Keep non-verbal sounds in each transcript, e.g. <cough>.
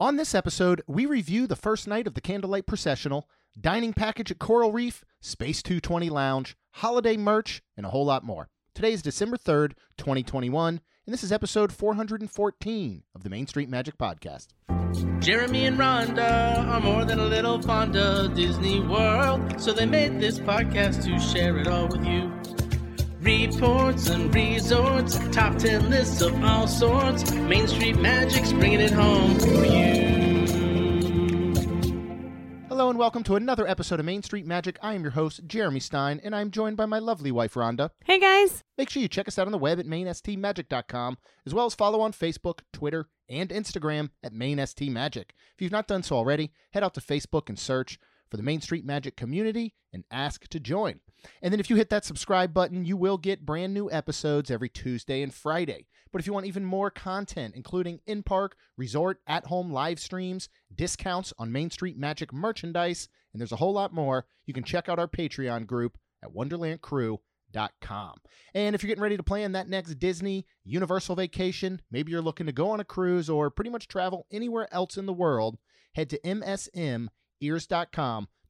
On this episode, we review the first night of the Candlelight Processional, dining package at Coral Reef, Space 220 Lounge, holiday merch, and a whole lot more. Today is December 3rd, 2021, and this is episode 414 of the Main Street Magic Podcast. Jeremy and Rhonda are more than a little fond of Disney World, so they made this podcast to share it all with you. Reports and resorts, top 10 lists of all sorts. Main Street Magic's bringing it home for you. Hello and welcome to another episode of Main Street Magic. I am your host, Jeremy Stein, and I'm joined by my lovely wife, Rhonda. Hey guys. Make sure you check us out on the web at mainstmagic.com, as well as follow on Facebook, Twitter, and Instagram at mainstmagic. If you've not done so already, head out to Facebook and search for the Main Street Magic community and ask to join. And then if you hit that subscribe button, you will get brand new episodes every Tuesday and Friday. But if you want even more content, including in park, resort, at home live streams, discounts on Main Street Magic merchandise, and there's a whole lot more, you can check out our Patreon group at wonderlandcrew.com. And if you're getting ready to plan that next Disney Universal vacation, maybe you're looking to go on a cruise or pretty much travel anywhere else in the world, head to msmears.com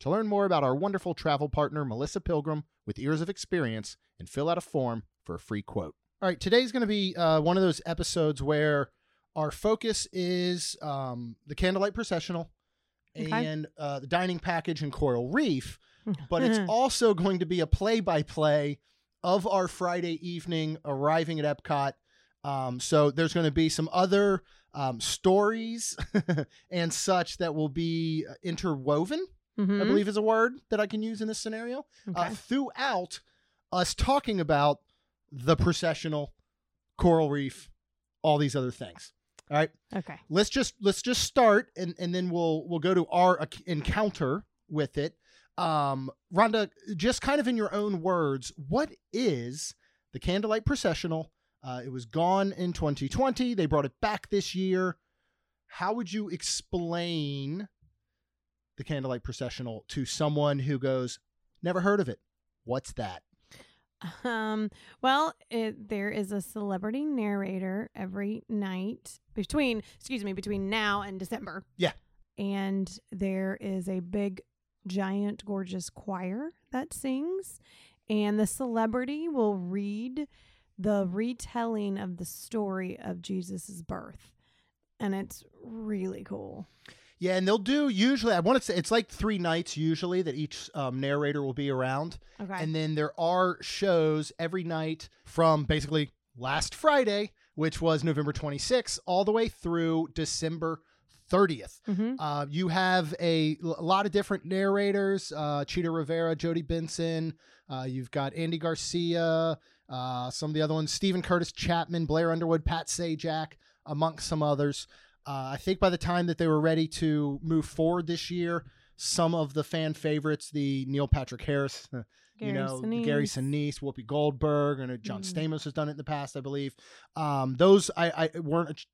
to learn more about our wonderful travel partner, Melissa Pilgrim, with years of experience, and fill out a form for a free quote. All right, today's going to be uh, one of those episodes where our focus is um, the Candlelight Processional Okay. and uh, the dining package in Coral Reef, <laughs> but it's also going to be a play by play of our Friday evening arriving at Epcot. Um, so there's going to be some other um, stories <laughs> and such that will be uh, interwoven. I believe is a word that I can use in this scenario uh, throughout us talking about the processional, coral reef, all these other things. All right, okay. let's just let's just start, and and then we'll we'll go to our encounter with it. Um, Rhonda, just kind of in your own words, what is the candlelight processional? Uh, it was gone in 2020. They brought it back this year. How would you explain the candlelight processional to someone who goes, "Never heard of it"? What's that? Um. Well, it, there is a celebrity narrator every night between, excuse me, between now and December. Yeah. And there is a big, giant, gorgeous choir that sings, and the celebrity will read the retelling of the story of Jesus's birth, and it's really cool. Yeah, and they'll do usually. I want to say it's like three nights usually that each um, narrator will be around. Okay. And then there are shows every night from basically last Friday, which was November 26th, all the way through December 30th. mm-hmm. Uh, you have a, a lot of different narrators uh, Chita Rivera, Jodi Benson. Uh, you've got Andy Garcia, uh, some of the other ones, Steven Curtis Chapman, Blair Underwood, Pat Sajak, amongst some others. Uh, I think by the time that they were ready to move forward this year, some of the fan favorites, the Neil Patrick Harris, <laughs> you Gary know, Gary Sinise. Sinise, Whoopi Goldberg, and uh, John Mm. Stamos has done it in the past, I believe. Um, those I, I weren't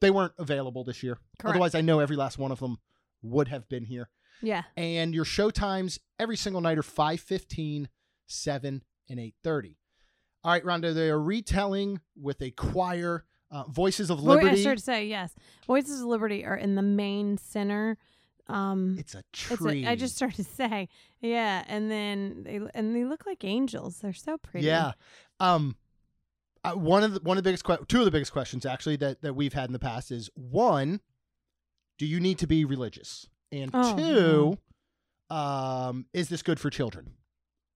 they weren't available this year. Correct. Otherwise, I know every last one of them would have been here. Yeah. And your show times every single night are 5:15, 7, and 8:30. All right, Rhonda, they are retelling with a choir, uh, Voices of Vo- I Liberty. should say yes. Voices of Liberty are in the main center. Um, It's a it's tree. a, I just started <laughs> to say yeah, and then they and they look like angels. They're so pretty. Yeah. Um uh, one of the one of the biggest que- two of the biggest questions actually that that we've had in the past is one, do you need to be religious? And Oh, two, um is this good for children?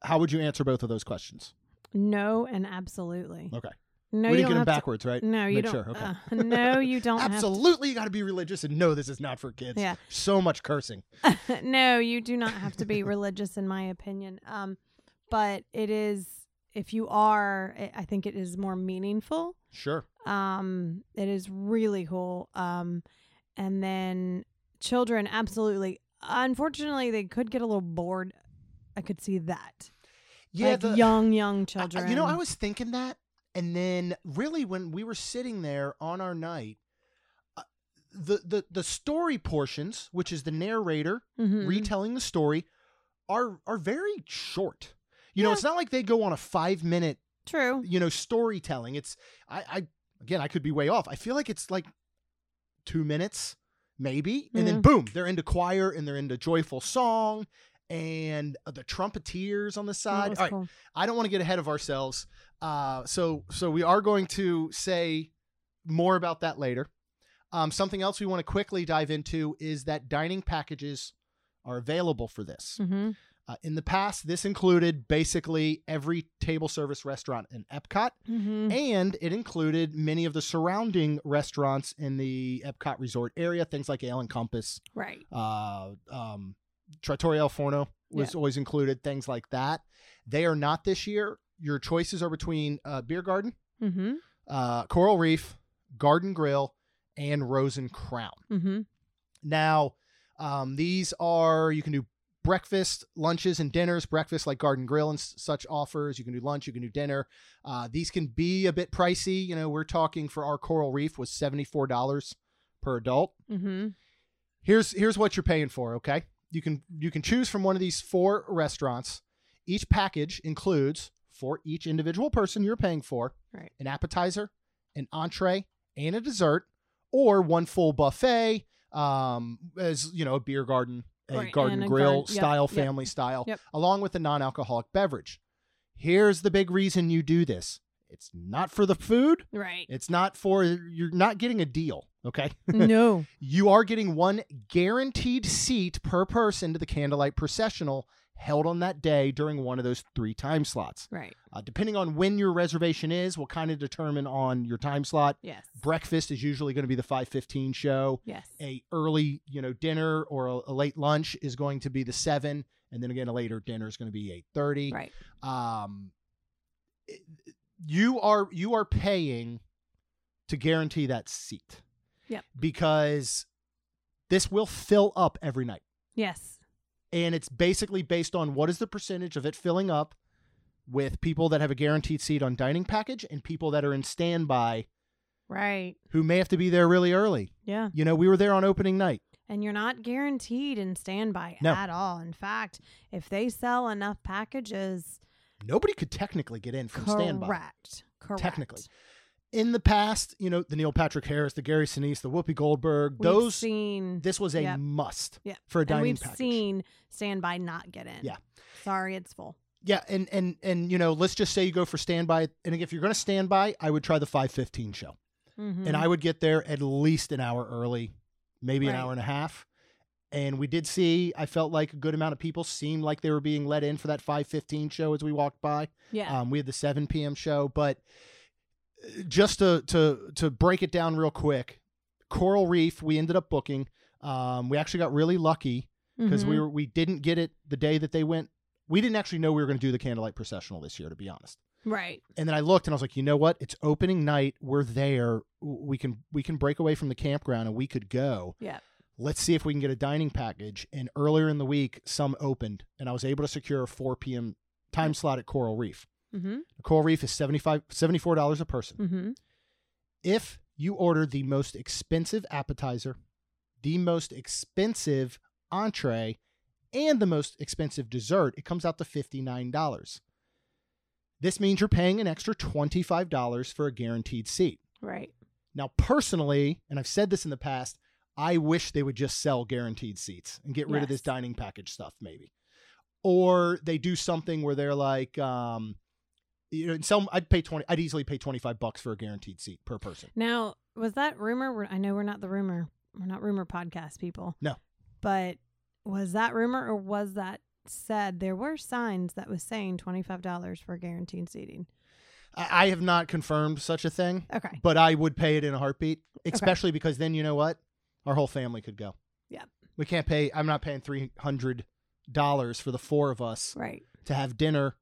How would you answer both of those questions? No, and absolutely. Okay. No, we you didn't don't get them have to- backwards, right? No, you Make don't. sure, okay. uh, no, you <laughs> don't. have to- Absolutely, you got to be religious and no, this is not for kids. Yeah. So much cursing. <laughs> no, you do not have to be religious, in my opinion. Um, but it is if you are, I- I think it is more meaningful. Sure. Um, it is really cool. Um, and then children, absolutely. Unfortunately, they could get a little bored. I could see that. Yeah, like the, young, young children. I- you know, I was thinking that, and then really when we were sitting there on our night, uh, the the the story portions, which is the narrator Mhm. retelling the story, are are very short. You know, it's not like they go on a five minute True. you know storytelling. It's I I again I could be way off. I feel like it's like two minutes, maybe, and then boom, they're into choir and they're into joyful song and uh, the trumpeteers on the side. All right, cool. I don't want to get ahead of ourselves. Uh, so so we are going to say more about that later. Um, something else we want to quickly dive into is that dining packages are available for this. Mhm. Uh, in the past, this included basically every table service restaurant in Epcot, Mhm. and it included many of the surrounding restaurants in the Epcot resort area, things like Ale and Compass, Right. uh, um, Trattoria al Forno was always included, things like that. They are not this year. Your choices are between uh, Beer Garden, Mm-hmm. uh, Coral Reef, Garden Grill, and Rose and Crown. Mm-hmm. Now, um, these are you can do breakfast, lunches, and dinners. Breakfast like Garden Grill and s- such offers. You can do lunch. You can do dinner. Uh, these can be a bit pricey. You know, we're talking for our Coral Reef was seventy four dollars per adult. Mm-hmm. Here's here's what you're paying for. Okay, you can you can choose from one of these four restaurants. Each package includes for each individual person you're paying for Right. an appetizer, an entree, and a dessert, or one full buffet, um, as you know, a beer garden, a Right, garden and a grill yep, style, yep. family style, Yep. along with a non-alcoholic beverage. Here's the big reason you do this. It's not for the food. Right. It's not for you're not getting a deal, okay? <laughs> no. you are getting one guaranteed seat per person to the candlelight processional held on that day during one of those three time slots. Right. Uh, depending on when your reservation is, will kind of determine on your time slot. Yes. Breakfast is usually going to be the 5:15 show. Yes. A early, you know, dinner or a, a late lunch is going to be the 7 and then again a later dinner is going to be 8:30. Right. Um it- you are you are paying to guarantee that seat. Yep. Because this will fill up every night Yes. and it's basically based on what is the percentage of it filling up with people that have a guaranteed seat on dining package and people that are in standby Right. who may have to be there really early. Yeah. You know, we were there on opening night. And you're not guaranteed in standby No. at all. In fact, if they sell enough packages, Nobody could technically get in from standby. correct. Correct. Technically. In the past, you know, the Neil Patrick Harris, the Gary Sinise, the Whoopi Goldberg, We've those seen this was a Yep. must Yep. for a and dining we've package. seen standby not get in. Yeah. Sorry, it's full. Yeah, and and and you know, let's just say you go for standby, and if you're going to stand by, I would try the 5:15 show. Mhm. and I would get there at least an hour early, maybe an hour and a half. And we did see, I felt like a good amount of people seemed like they were being let in for that 515 show as we walked by. yeah. Um, we had the 7 p.m. show, but uh, just to, to, to break it down real quick, Coral Reef, we ended up booking. Um, we actually got really lucky because we Mhm. were, we didn't get it the day that they went. We didn't actually know we were going to do the candlelight processional this year, to be honest right. and then I looked and I was like, you know what? It's opening night. We're there. We can we can break away from the campground and we could go. Yeah. Let's see if we can get a dining package. And earlier in the week, some opened, and I was able to secure a 4 p.m. time slot at Coral Reef. Mm-hmm. Coral Reef is 75 $74 a person. Mm-hmm. If you order the most expensive appetizer, the most expensive entree, and the most expensive dessert, it comes out to $59. This means you're paying an extra $25 for a guaranteed seat. Right. Now, personally, and I've said this in the past, I wish they would just sell guaranteed seats and get rid of this dining package stuff, maybe. Or they do something where they're like, um, you know, some I'd pay twenty. I'd easily pay twenty five bucks for a guaranteed seat per person. Now, was that rumor? I know we're not the rumor. We're not rumor podcast people. No. But was that rumor or was that said? There were signs that was saying $25 for guaranteed seating. I, I have not confirmed such a thing, Okay. but I would pay it in a heartbeat, especially because then you know what, our whole family could go. Yeah. we can't pay. I'm not paying three hundred dollars for the four of us Right. to have dinner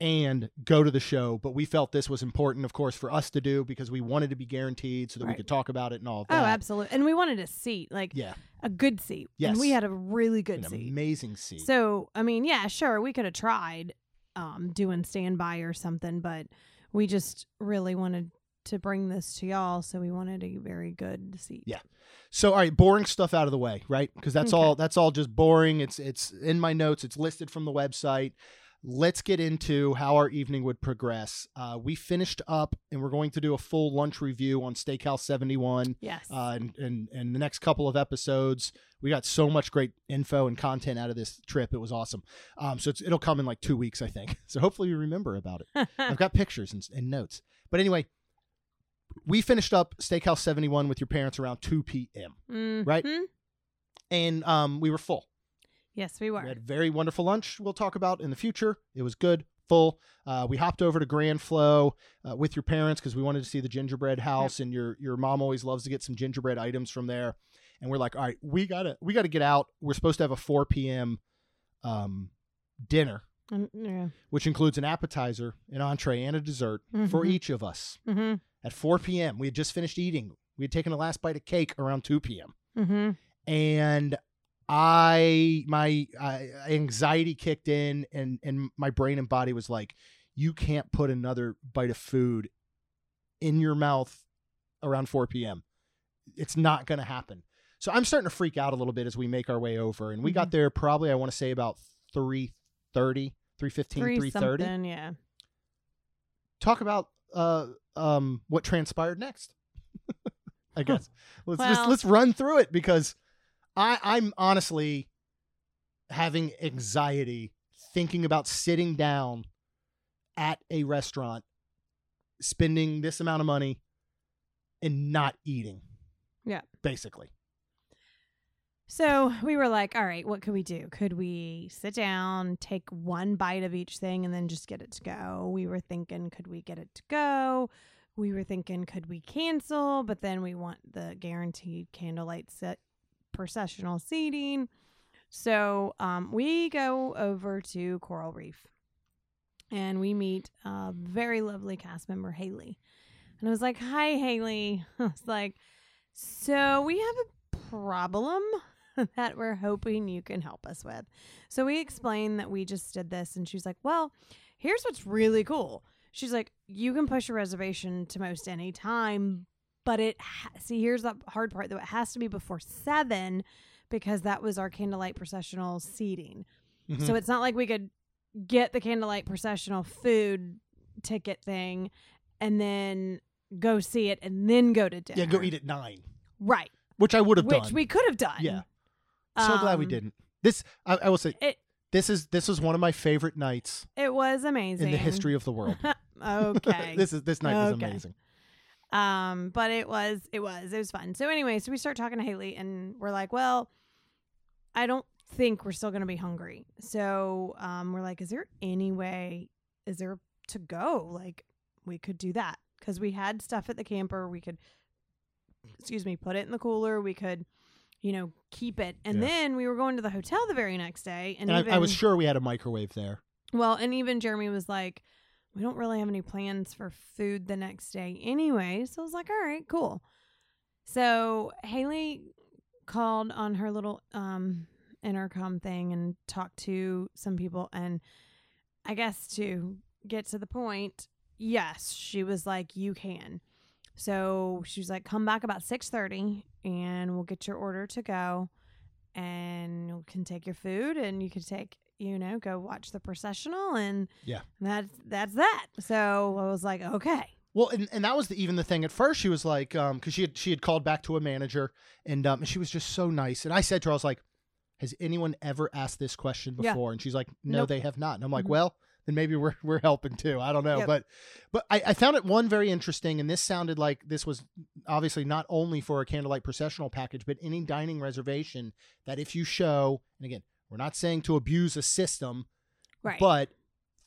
and go to the show. But we felt this was important, of course, for us to do because we wanted to be guaranteed so that we could talk about it and all of Oh, that. absolutely. And we wanted a seat, like Yeah, a good seat. Yes. And we had a really good an seat. amazing seat. So, I mean, yeah, sure, we could have tried um, doing standby or something, but we just really wanted to bring this to y'all, so we wanted a very good seat. Yeah. So all right, boring stuff out of the way, right? Because that's Okay. all that's all just boring. It's it's in my notes, it's listed from the website. let's get into how our evening would progress. Uh, we finished up, and we're going to do a full lunch review on Steakhouse 71. Yes. Uh, and, and, and the next couple of episodes, we got so much great info and content out of this trip. It was awesome. Um, so it's, it'll come in like two weeks, I think. <laughs> So hopefully you remember about it. I've got pictures and, and notes. But anyway, we finished up Steakhouse 71 with your parents around 2 p.m. right? Mhm. And um, we were full. Yes, we were. We had a very wonderful lunch we'll talk about in the future. It was good, full. Uh, we hopped over to Grand Flo uh, with your parents because we wanted to see the gingerbread house, and your your mom always loves to get some gingerbread items from there. And we're like, all right, we gotta we gotta get out. We're supposed to have a 4 p.m. um, dinner, Um, yeah. which includes an appetizer, an entree, and a dessert for Mhm. each of us Mm-hmm. at 4 p.m. We had just finished eating. We had taken the last bite of cake around 2 p.m. Mm-hmm. and I my uh, anxiety kicked in and and my brain and body was like you can't put another bite of food in your mouth around 4 p.m. It's not going to happen. So I'm starting to freak out a little bit as we make our way over and we got there probably I want to say about 3:30, 3:15, Three 3:30. something, yeah. Talk about uh um what transpired next. <laughs> I guess. <laughs> Let's just let's run through it because I I'm honestly having anxiety thinking about sitting down at a restaurant spending this amount of money and not eating. Yeah. Basically. So we were like, all right, what could we do? Could we sit down, take one bite of each thing, and then just get it to go? We were thinking, could we get it to go? We were thinking, could we cancel? But then we want the guaranteed candlelight set processional seating. So um, we go over to Coral Reef and we meet a very lovely cast member, Haley. And I was like, Hi, Haley. <laughs> I was like, So we have a problem <laughs> that we're hoping you can help us with. So we explained that we just did this, and she's like, Well, here's what's really cool. She's like, You can push a reservation to most any time, but it, ha- see, here's the hard part though, it has to be before seven because that was our candlelight processional seating. Mhm. So it's not like we could get the candlelight processional food ticket thing and then go see it and then go to dinner. yeah, go eat at 9, Right. which I would have done. Which we could have done. Yeah. So glad we Um, didn't. This I, I will say It this is this was one of my favorite nights it was amazing. in the history of the world. <laughs> okay. <laughs> this is this night was amazing. Um, but it was it was it was fun. So anyway, so we start talking to Haley and we're like, well, I don't think we're still gonna be hungry. So um, we're like, is there any way? Is there to go? Like we could do that because we had stuff at the camper. We could, excuse me, put it in the cooler. We could, you know, keep it. And Yeah. then we were going to the hotel the very next day, and, And even, I, I was sure we had a microwave there. well, and even Jeremy was like, we don't really have any plans for food the next day anyway. So I was like, all right, cool. So Haley called on her little um intercom thing and talked to some people and I guess to get to the point, yes, she was like, you can. So she was like, come back about six thirty and we'll get your order to go and you can take your food and you can take you know go watch the processional and Yeah. that's that's that so i was like okay Well, and, and that was the, even the thing. At first, she was like, um, because she had she had called back to a manager, and um, she was just so nice. And I said to her, I was like, "Has anyone ever asked this question Yeah. before?" And she's like, "No, Nope. they have not." And I'm like, Mhm. "Well, then maybe we're <laughs> we're helping too. I don't know, Yep. but but I, I found it one very interesting, and this sounded like this was obviously not only for a candlelight processional package, but any dining reservation that if you show, and again, we're not saying to abuse a system, right but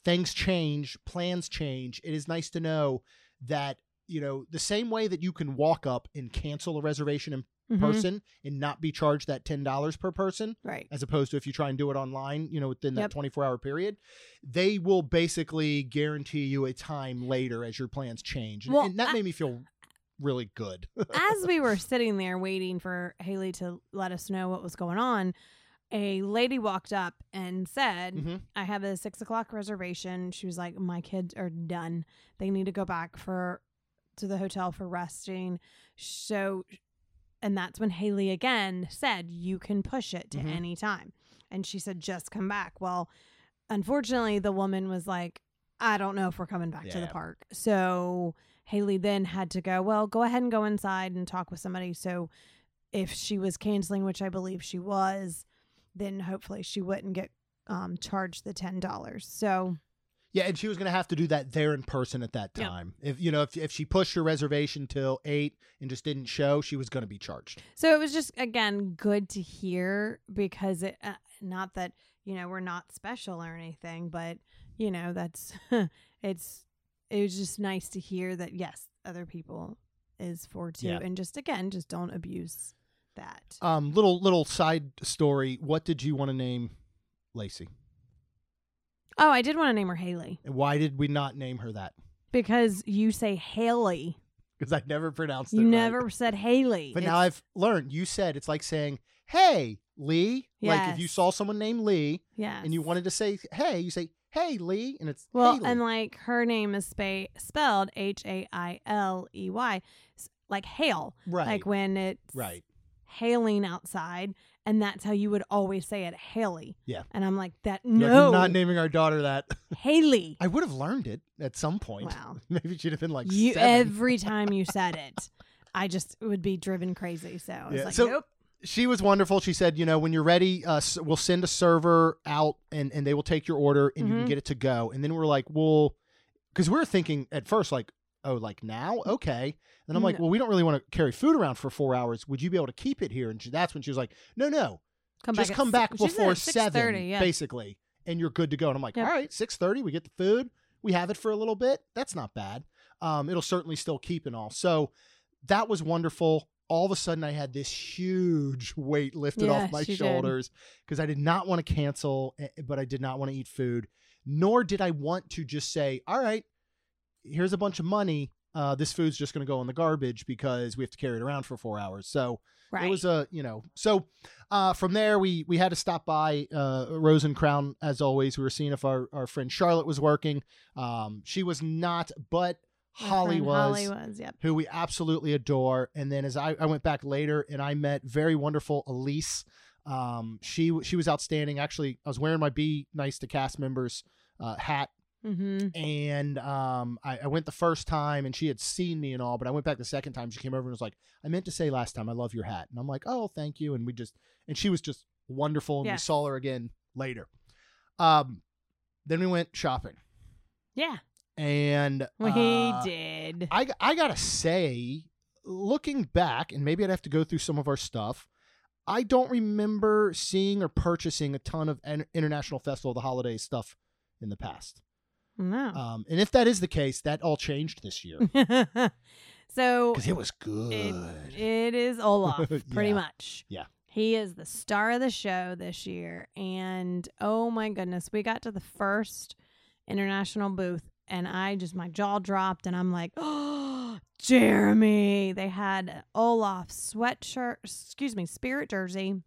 things change, plans change. It is nice to know that, you know, the same way that you can walk up and cancel a reservation in Mhm. person and not be charged that $10 per person, right as opposed to if you try and do it online, you know, within that Yep. 24 hour period, they will basically guarantee you a time later as your plans change. Well, and that I- made me feel really good. as we were <laughs> sitting there waiting for haley to let us know what was going on a lady walked up and said Mhm. i have a six o'clock reservation she was like my kids are done they need to go back for to the hotel for resting so and that's when haley again said you can push it to Mhm. any time and she said just come back well unfortunately, the woman was like, I don't know if we're coming back to the park. So Haley then had to go, well, go ahead and go inside and talk with somebody. So if she was canceling, which I believe she was, then hopefully she wouldn't get um, charged the $10. So, Yeah, and she was going to have to do that there in person at that time. If you know, if if she pushed her reservation till eight and just didn't show, she was going to be charged. so it was just, again, good to hear because it, uh, not that, you know, we're not special or anything, but, you know, that's, <laughs> it's, it was just nice to hear that, yes, other people is for too. Yeah. And just, again, just don't abuse that. Um, little little side story. What did you want to name Lacey? Oh, I did want to name her Haley why did we not name her that? because you say Haley. Because I never pronounced it. You right. never said Haley. But now It's- I've learned. You said it's like saying, "Hey, Lee." Like if you Yes. saw someone named Lee yes. and you wanted to say, "Hey," you say, "Hey, Lee," and it's Well, Haley. and like her name is spa- spelled H A I L E Y, s- like hail. right, Like when it's right. Hailing outside, and that's how you would always say it, Haley. Yeah. And I'm like, that You're like, no, "We're not naming our daughter that. <laughs> Haley. I would have learned it at some point. Wow. <laughs> Maybe she'd have been like you seven. every <laughs> time you said it, I just would be driven crazy. So I was Yeah, like, so- nope. she was wonderful. She said, you know, when you're ready, uh, we'll send a server out and, and they will take your order and you can Mhm. get it to go. And then we're like, well, because we're thinking at first, like, oh, like now? Okay. And I'm like, No. well, we don't really want to carry food around for four hours. Would you be able to keep it here? And she, that's when she was like, no, no, Come just back come back before seven, 6:30, yeah. basically, and you're good to go. And I'm like, Yep. all right, six thirty, we get the food, we have it for a little bit. That's not bad. Um, it'll certainly still keep and all. So that was wonderful. All of a sudden, I had this huge weight lifted off my shoulders because I did not want to cancel, eh, but I did not want to eat food, nor did I want to just say, all right, here's a bunch of money. Uh, this food's just going to go in the garbage because we have to carry it around for four hours. So Right. it was a you know so uh, from there we we had to stop by uh, Rose and Crown as always. We were seeing if our our friend Charlotte was working. Um, she was not, but Holly was. Holly was. Yep. Who we absolutely adore, and then as I, I went back later and I met very wonderful Elise. Um, she she was outstanding. Actually, I was wearing my "Be Nice to Cast Members" uh, hat Mm-hmm. and um, I, I went the first time and she had seen me and all, but I went back the second time. She came over and was like, "I meant to say last time, I love your hat," and I'm like, "Oh, thank you." And we just and she was just wonderful, and we saw her again later. Um, then we went shopping, Yeah. and We uh, did. I I gotta say, looking back, and maybe I'd have to go through some of our stuff. I don't remember seeing or purchasing a ton of in- International Festival of the Holidays stuff in the past. No. Um, and if that is the case, that all changed this year <laughs> so because it was good. it, it is Olaf, <laughs> pretty Yeah. much. Yeah. He is the star of the show this year. And oh my goodness, we got to the first international booth and I just, my jaw dropped and I'm like, oh, <gasps> Jeremy. They had Olaf sweatshirt, excuse me, spirit jersey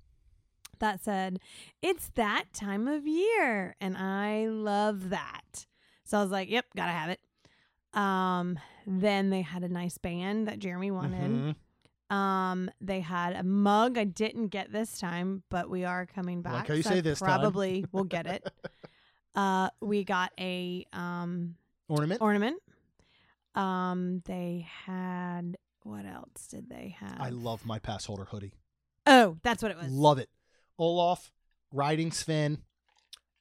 that said, it's that time of year. And I love that. So I was like, yep, gotta have it. Um, then they had a nice band that Jeremy wanted. Mhm. Um, they had a mug I didn't get this time, but we are coming I like back. how you so say I this time. probably will get it. <laughs> Uh, we got a um Ornament. ornament. Um, they had what else did they have? I love my pass holder hoodie. oh, that's what it was. Love it. Olaf riding Sven.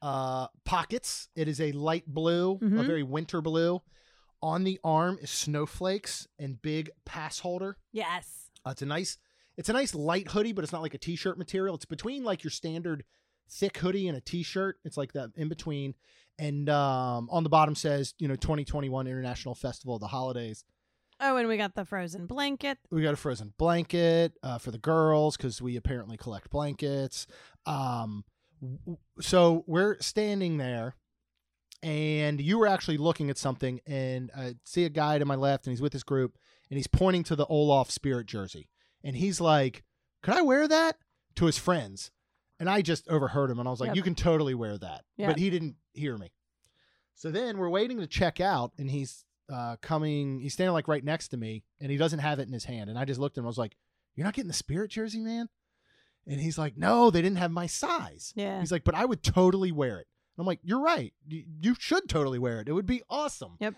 Uh, pockets. It is a light blue, a Mhm. very winter blue. On the arm is snowflakes and big pass holder. yes. Uh, it's a nice, it's a nice light hoodie, but it's not like a t-shirt material. It's between like your standard thick hoodie and a t-shirt. It's like that in between. And um, on the bottom says, you know, 2021 International Festival of the Holidays. Oh, and we got the frozen blanket. We got a frozen blanket uh, for the girls because we apparently collect blankets. Um, so we're standing there, and you were actually looking at something, and I see a guy to my left, and he's with his group, and he's pointing to the Olaf Spirit jersey, and he's like, "Could I wear that?" to his friends, and I just overheard him, and I was like, Yep. "You can totally wear that," Yep. but he didn't hear me. So then we're waiting to check out, and he's uh, coming. He's standing like right next to me, and he doesn't have it in his hand. And I just looked at him. I was like, "You're not getting the Spirit jersey, man." And he's like, "No, they didn't have my size." Yeah. He's like, "But I would totally wear it. I'm like, you're right. You, should totally wear it. It would be awesome. Yep.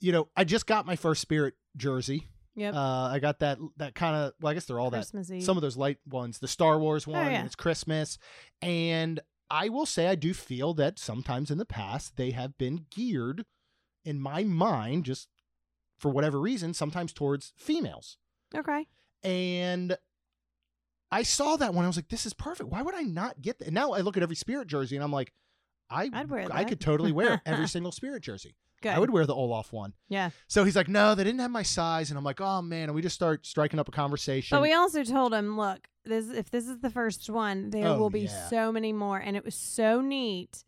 You know, I just got my first Spirit jersey. Yep. Uh, I got that that kind of. Well, I guess they're all that Christmassy. some of those light ones, the Star Wars one, Oh, yeah. and it's Christmas. And I will say, I do feel that sometimes in the past they have been geared, in my mind, just for whatever reason, sometimes towards females. okay. And I saw that one. I was like, this is perfect. Why would I not get that? And now I look at every Spirit jersey and I'm like, I, I'd wear I could totally wear <laughs> every single Spirit jersey. Good. I would wear the Olaf one. Yeah. So he's like, no, they didn't have my size. And I'm like, oh, man. And we just start striking up a conversation. But we also told him, look, this if this is the first one, there Oh, will be yeah. so many more, and it was so neat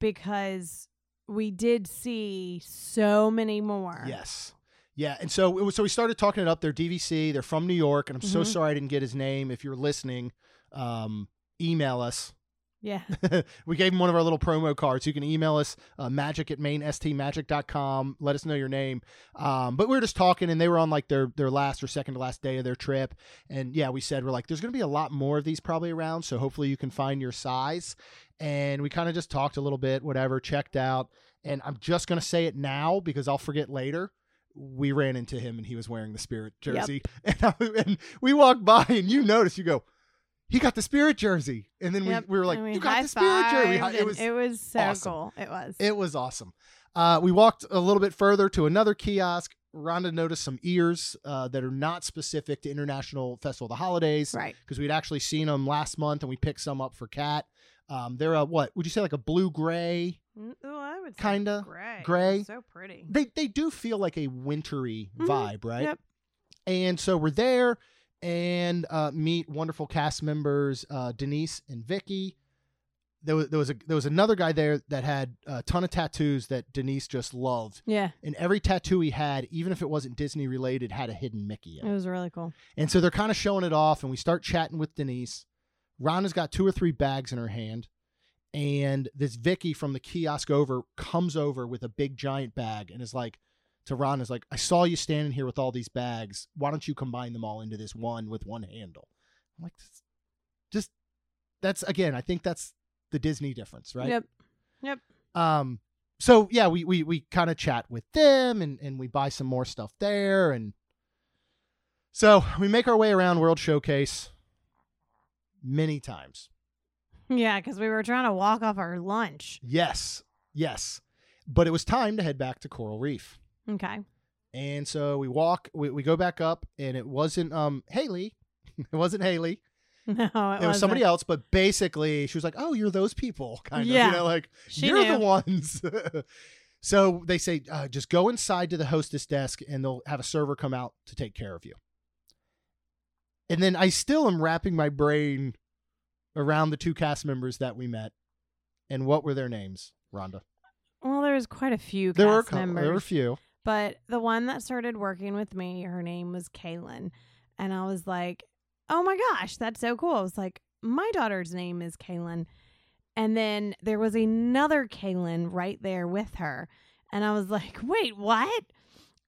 because we did see so many more. Yes. Yeah, and so it was. So we started talking it up. They're DVC. They're from New York, and I'm so Mhm. sorry I didn't get his name. If you're listening, um, email us. Yeah. <laughs> we gave him one of our little promo cards. You can email us uh, magic at mainstmagic.com. Let us know your name. Um, but we were just talking, and they were on like their their last or second to last day of their trip. And yeah, we said we're like, there's going to be a lot more of these probably around. So hopefully you can find your size. And we kind of just talked a little bit, whatever, checked out. And I'm just going to say it now because I'll forget later. We ran into him and he was wearing the Spirit Yep. jersey. <laughs> And, I, and we walked by and you notice, you go, he got the Spirit jersey. And then Yep. we, we were like, we you got the Spirit jersey. We hi- high-fived, It was, it was so awesome. cool. It was. it was awesome. Uh, we walked a little bit further to another kiosk. Rhonda noticed some ears uh, that are not specific to International Festival of the Holidays right. because we'd actually seen them last month and we picked some up for Kat. Um, they're a what would you say like a blue gray? Oh, I would Kinda gray. gray. So pretty. They they do feel like a wintry Mhm. vibe, right? Yep. And so we're there and uh, meet wonderful cast members uh, Denise and Vicky. There was there was a there was another guy there that had a ton of tattoos that Denise just loved, Yeah. and every tattoo he had, even if it wasn't Disney related, had a hidden Mickey in It it. was really cool. And so they're kind of showing it off, and we start chatting with Denise. Rhonda's got two or three bags in her hand, and this Vicky from the kiosk over comes over with a big giant bag and is like to Rhonda's like, I saw you standing here with all these bags. Why don't you combine them all into this one with one handle? I'm like, just that's again, I think that's the Disney difference, right? Yep. Yep. Um, so yeah, we we we kind of chat with them and and we buy some more stuff there and so we make our way around World Showcase many times. Yeah, because we were trying to walk off our lunch. Yes, yes, but it was time to head back to Coral Reef, Okay. and so we walk, we, we go back up, and it wasn't um Haley, <laughs> it wasn't Haley, <laughs> No, it, it was somebody wasn't. else, but basically she was like, "Oh, you're those people," <laughs> kind of, Yeah. you know, like She you're knew. the ones. so they say, uh, just go inside to the hostess desk, and they'll have a server come out to take care of you. And then I still am wrapping my brain around the two cast members that we met, and what were their names, Rhonda? Well, there was quite a few There were members. there were a few. But the one that started working with me, her name was Kaylin. And I was like, oh my gosh, that's so cool. I was like, my daughter's name is Kaylin. And then there was another Kaylin right there with her. And I was like, <laughs> wait, what?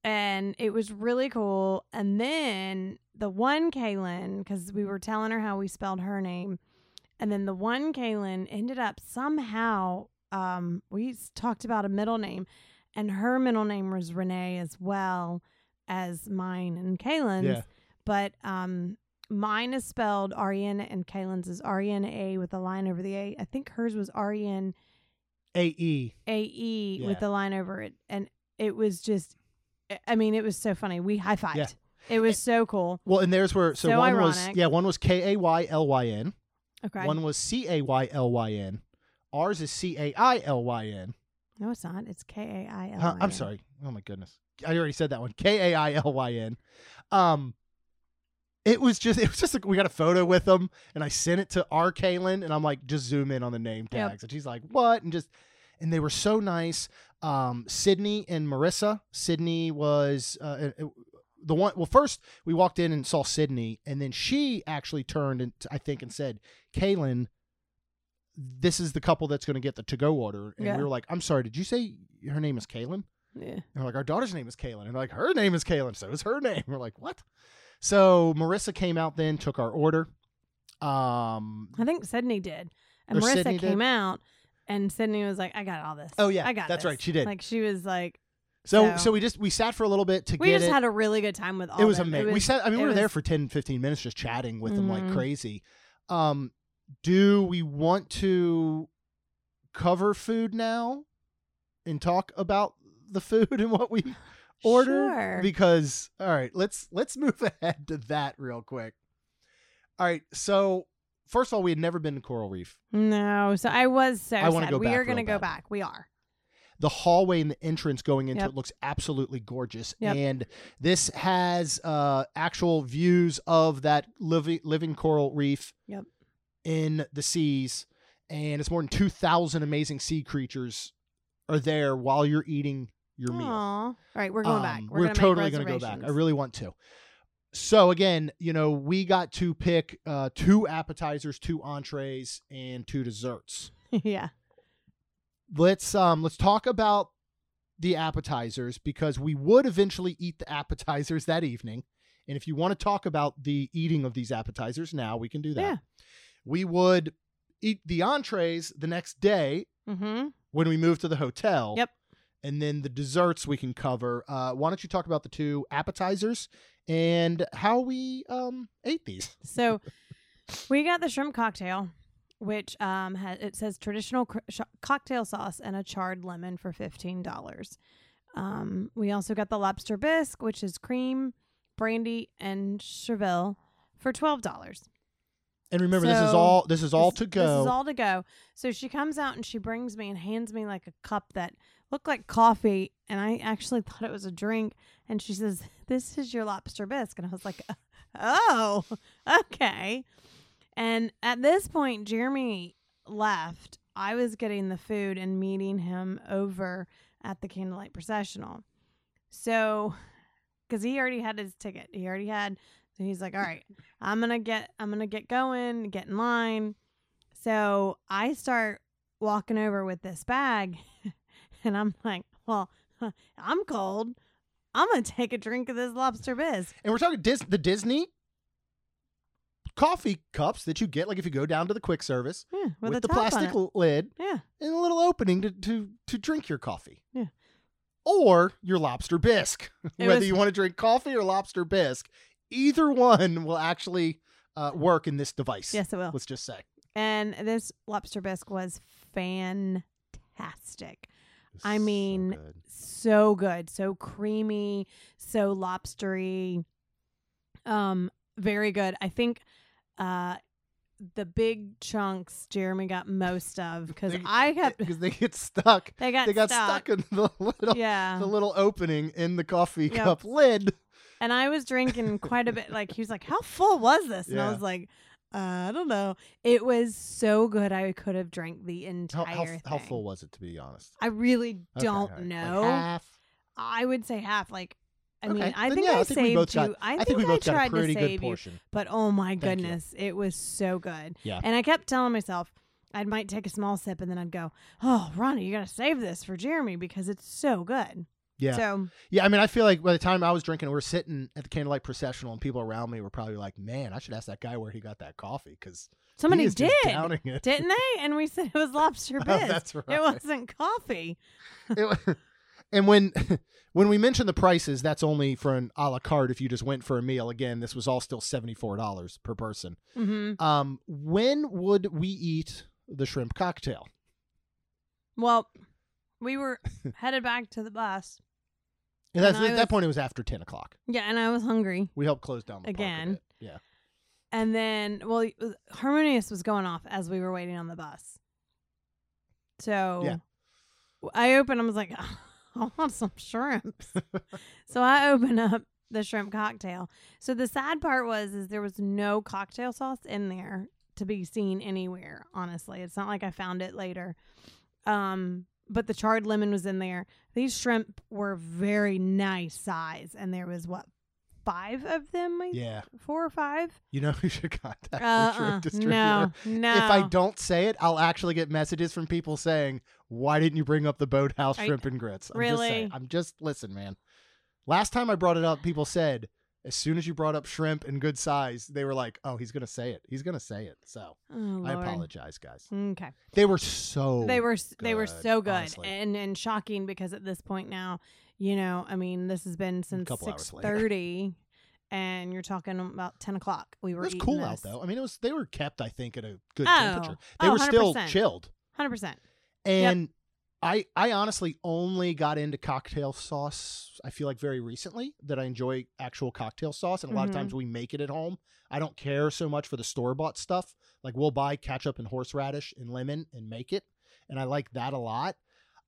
And it was really cool. And then the one Kaylin, because we were telling her how we spelled her name. And then the one Kaylin ended up somehow, um, we talked about a middle name and her middle name was Renee as well as mine and Kaylin's. Yeah. But um, mine is spelled N and Kaylin's is N A with a line over the A. I think hers was R E N A E. A E Yeah. with the line over it, and it was just, I- I mean, it was so funny. We high fived. Yeah. It was so cool. Well, and theirs were so, So one was yeah, one was K A Y L Y N, Okay. one was C A Y L Y N, ours is C A I L Y N. no, it's not. It's K A I L. Huh, I'm sorry. Oh my goodness. I already said that one. K A I L Y N. Um it was just it was just like we got a photo with them and I sent it to our Kaylin and I'm like just zoom in on the name Yep. tags and she's like what and just and they were so nice. Um Sydney and Marissa. Sydney was uh, the one well first we walked in and saw Sydney and then she actually turned and I think and said Kaylin this is the couple that's going to get the to go order and Yeah. we were like I'm sorry did you say her name is Kaylin Yeah. and we're like, our daughter's name is Kaylin. And like, her name is Kaylin. So is her name. <laughs> We're like, what? So Marissa came out then, took our order. Um, I think Sydney did. And Marissa Sydney did? came out and Sydney was like, "I got all this." Oh, yeah, I got. that's this." right, she did. Like she was like, So, So- so we just we sat for a little bit to we get just it. had a really good time with all. Of it was them. amazing. we was- sat. I mean, we it were there was- for 10, 15 minutes just chatting with them like Mhm. crazy. Um, do we want to cover food now and talk about the food <laughs> and what we <sighs> order? Sure. Because all right, let's let's move <laughs> ahead to that real quick. All right, so first of all, we had never been to Coral Reef. No, so I was so I wanna sad. go we back are going to go bad. back. We are. The hallway and the entrance going into Yep. it looks absolutely gorgeous Yep. and this has uh actual views of that living living coral reef Yep. in the seas and it's more than 2000 amazing sea creatures are there while you're eating your meal All right, we're going back. Um, We're, gonna totally gonna go back. I really want to. So again, you know, we got to pick uh, two appetizers, two entrees, and two desserts. <laughs> yeah. Let's um let's talk about the appetizers because we would eventually eat the appetizers that evening. And if you want to talk about the eating of these appetizers now, we can do that. Yeah. We would eat the entrees the next day Mm-hmm. when we move to the hotel. Yep. And then the desserts we can cover. Uh, why don't you talk about the two appetizers and how we um, ate these? So we got the shrimp cocktail, which um ha- it says traditional cr- sh- cocktail sauce and a charred lemon for fifteen dollars. Um, we also got the lobster bisque, which is cream, brandy, and chervil for twelve dollars. And remember, this is all this is all this, to go. This is all to go. So she comes out and she brings me and hands me like a cup that looked like coffee, and I actually thought it was a drink. And she says, "This is your lobster bisque," and I was like, "Oh, <laughs> okay." And at this point, Jeremy left. I was getting the food and meeting him over at the candlelight processional. So, because he already had his ticket, he already had. So he's like, "All right, I'm gonna get, I'm gonna get going, get in line." So I start walking over with this bag, <laughs> and I'm like, "Well, <laughs> I'm cold. I'm gonna take a drink of this lobster bisque." and we're talking Dis- the Disney coffee cups that you get, like if you go down to the quick service Yeah, with, with, the plastic lid Yeah, and a little opening to, to, to drink your coffee. Yeah. Or your lobster bisque. <laughs> Whether was- you want to drink coffee or lobster bisque, either one will actually uh, work in this device. yes, it will. Let's just say. And this lobster bisque was fantastic. I mean, so good, so creamy, so lobstery. Um, very good. I think uh the big chunks Jeremy got most of because I kept because <laughs> they get stuck. they got they got stuck. stuck, in the <laughs> little yeah, the little opening in the coffee Yep. cup lid. and I was drinking quite a bit. Like he was like, "How full was this?" And I was like, uh, "I don't know." It was so good. I could have drank the entire how, thing. how full was it, to be honest? I really don't all right. Like know. half. I would say half. Like, I Okay, mean, I then think yeah, I, I think saved both you. got- I, I think we I both got a tried pretty to good save you, but oh my goodness, it was so good. Yeah. And I kept telling myself I might take a small sip and then I'd go, "Oh, Ronnie, you got to save this for Jeremy because it's so good." Yeah. So Yeah, I mean, I feel like by the time I was drinking, we were sitting at the candlelight processional, and people around me were probably like, "Man, I should ask that guy where he got that coffee," because somebody did, just downing it. didn't they? And we said it was <laughs> lobster Oh, that's right. It wasn't coffee. It wa- <laughs> and when <laughs> when we mentioned the prices, that's only for an a la carte. If you just went for a meal, again, this was all still seventy four dollars per person. hmm Um, when would we eat the shrimp cocktail? Well, we were <laughs> headed back to the bus. And And at was- that point, it was after ten o'clock. Yeah, and I was hungry. We helped close down the Again. Yeah. And then, well, was- Harmonious was going off as we were waiting on the bus. So Yeah. I opened, I was like, <laughs> I want some shrimps. <laughs> so I opened up the shrimp cocktail. So the sad part was is there was no cocktail sauce in there to be seen anywhere, honestly. It's not like I found it later. Um, but the charred lemon was in there. These shrimp were very nice size and there was what five of them, I Yeah. four or five. You know <laughs> who should contact the shrimp distributor. No, no. If I don't say it, I'll actually get messages from people saying, "Why didn't you bring up the boathouse you- shrimp and grits?" I'm just Really? saying. I'm just listen, man. Last time I brought it up, people said as soon as you brought up shrimp and good size, they were like, "Oh, he's gonna say it. He's gonna say it." So Oh, I apologize, guys. Okay. They were so they were s they were so good honestly. and and shocking because at this point now, you know, I mean, this has been since six thirty, and you're talking about ten o'clock. We were. It was cool this. out though. I mean, it was they were kept, I think, at a good Oh. temperature. They Oh, were still 100%. chilled. Hundred percent. And I I honestly only got into cocktail sauce. I feel like very recently that I enjoy actual cocktail sauce, and a lot of times we make it at home. I don't care so much for the store bought stuff. Like we'll buy ketchup and horseradish and lemon and make it, and I like that a lot.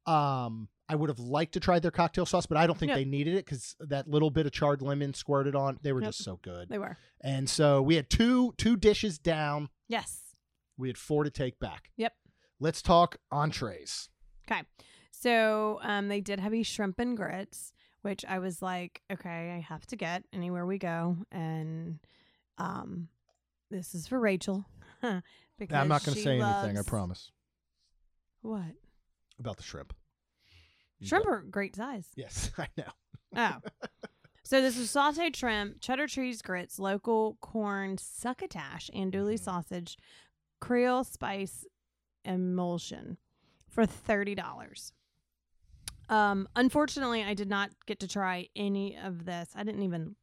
Um, I would have liked to try their cocktail sauce, but I don't think Yep. they needed it because that little bit of charred lemon squirted on. They were Yep. just so good. They were. And so we had two two dishes down. Yes. We had four to take back. Yep. Let's talk entrees. Okay. So um, they did have a shrimp and grits, which I was like, okay, I have to get anywhere we go, and um, this is for Rachel. <laughs> because I'm not going to say anything. I promise What about the shrimp. Shrimp are great size. Yes, <laughs> I know. Oh. So this is sauteed shrimp, cheddar cheese grits, local corn succotash, andouille Mhm. sausage, Creole spice emulsion for thirty dollars. Um, unfortunately, I did not get to try any of this. I didn't even.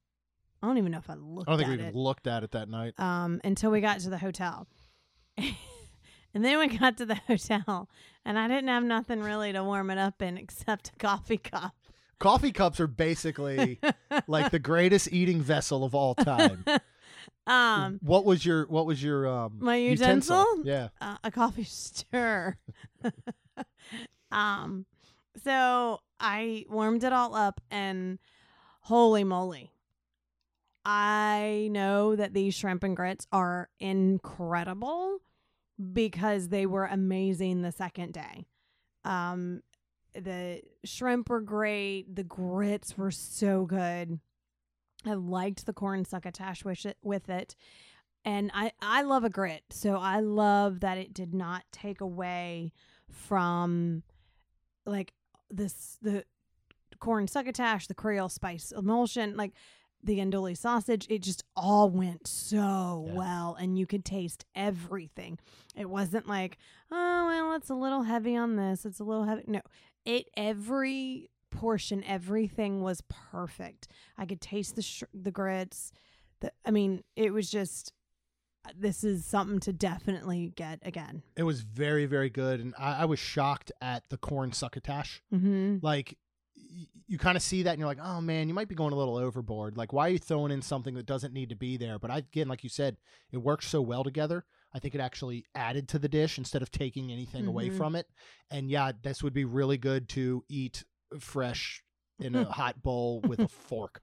I don't even know if I looked I don't think we it even looked at it that night. um, until we got to the hotel. <laughs> and then we got to the hotel, and I didn't have nothing really to warm it up in except a coffee cup. Coffee cups are basically <laughs> like the greatest eating vessel of all time. <laughs> um, what was your what was your um My utensil? Yeah. uh, a coffee <laughs> stir. um, so I warmed it all up, and holy moly. I know that these shrimp and grits are incredible because they were amazing the second day. Um, the shrimp were great. The grits were so good. I liked the corn succotash with it, with it. And I, I love a grit. So I love that it did not take away from like this the corn succotash, the Creole spice emulsion, like the andouille sausage. It just all went so Yeah. well and you could taste everything. It wasn't like, oh well, it's a little heavy on this. It's a little heavy. No. It every portion, everything was perfect. I could taste the sh- the grits. The I mean, it was just this is something to definitely get again. It was very, very good. And I, I was shocked at the corn succotash. Mm-hmm. Like y- you kind of see that and you're like, oh man, you might be going a little overboard. Like, why are you throwing in something that doesn't need to be there? But I, again, like you said, it works so well together. I think it actually added to the dish instead of taking anything away Mhm. from it. And yeah, this would be really good to eat fresh in a hot bowl with a <laughs> fork.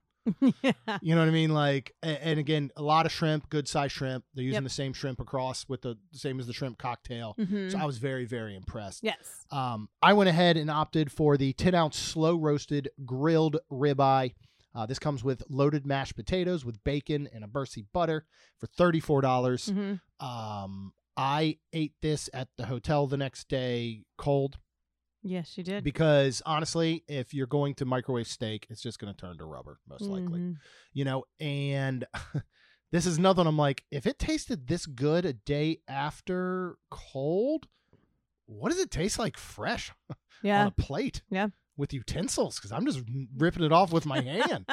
yeah. You know what I mean? Like, and again, a lot of shrimp, good size shrimp. They're using Yep. the same shrimp across with the, same as the shrimp cocktail. Mhm. So I was very, very impressed. yes. Um, I went ahead and opted for the 10 ounce slow roasted grilled ribeye. Uh, this comes with loaded mashed potatoes with bacon and a Bercy butter for $34. dollars hmm Um, I ate this at the hotel the next day cold Yes, you did. because honestly, if you're going to microwave steak, it's just going to turn to rubber, most likely. Mhm. You know, and <laughs> this is another one I'm like, if it tasted this good a day after cold, what does it taste like fresh? <laughs> yeah. on a plate. Yeah. With utensils because I'm just ripping it off with my <laughs> hand.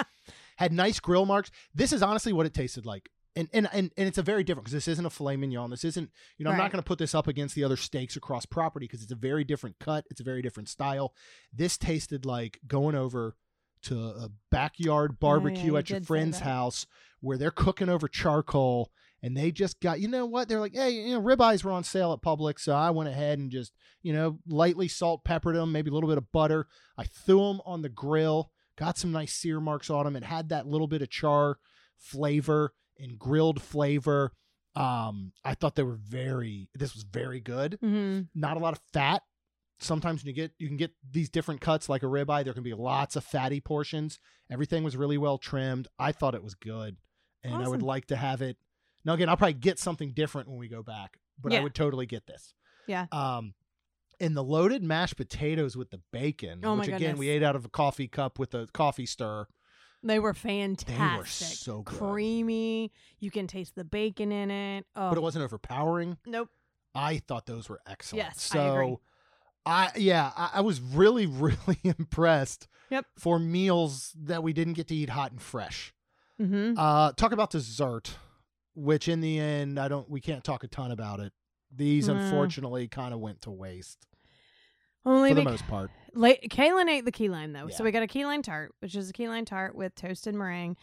Had nice grill marks. This is honestly what it tasted like. And and and, and it's a very different because this isn't a filet mignon. This isn't, you know, I'm not going to put this up against the other steaks across property because it's a very different cut. It's a very different style. This tasted like going over to a backyard barbecue you at your friend's house where they're cooking over charcoal and they just got you know what they're like hey you know ribeyes were on sale at Publix so I went ahead and just you know lightly salt peppered them maybe a little bit of butter I threw them on the grill got some nice sear marks on them it had that little bit of char flavor and grilled flavor um I thought they were very this was very good Mhm. not a lot of fat. Sometimes when you get you can get these different cuts like a ribeye, there can be lots of fatty portions. Everything was really well trimmed. I thought it was good, and I would like to have it. Now again, I'll probably get something different when we go back, but I would totally get this. Yeah. Um, and the loaded mashed potatoes with the bacon, Oh which again we ate out of a coffee cup with a coffee stir. They were fantastic. They were so good. Creamy. You can taste the bacon in it. Oh, But it wasn't overpowering. nope. I thought those were excellent. Yes, so I agree. I yeah, I, I was really, <laughs> really impressed. Yep. For meals that we didn't get to eat hot and fresh. Mm-hmm. Uh talk about dessert, which in the end I don't we can't talk a ton about it. These Mm. unfortunately kind of went to waste Only for the most part. La- Kaylin ate the key lime though, Yeah. so we got a key lime tart, which is a key lime tart with toasted meringue,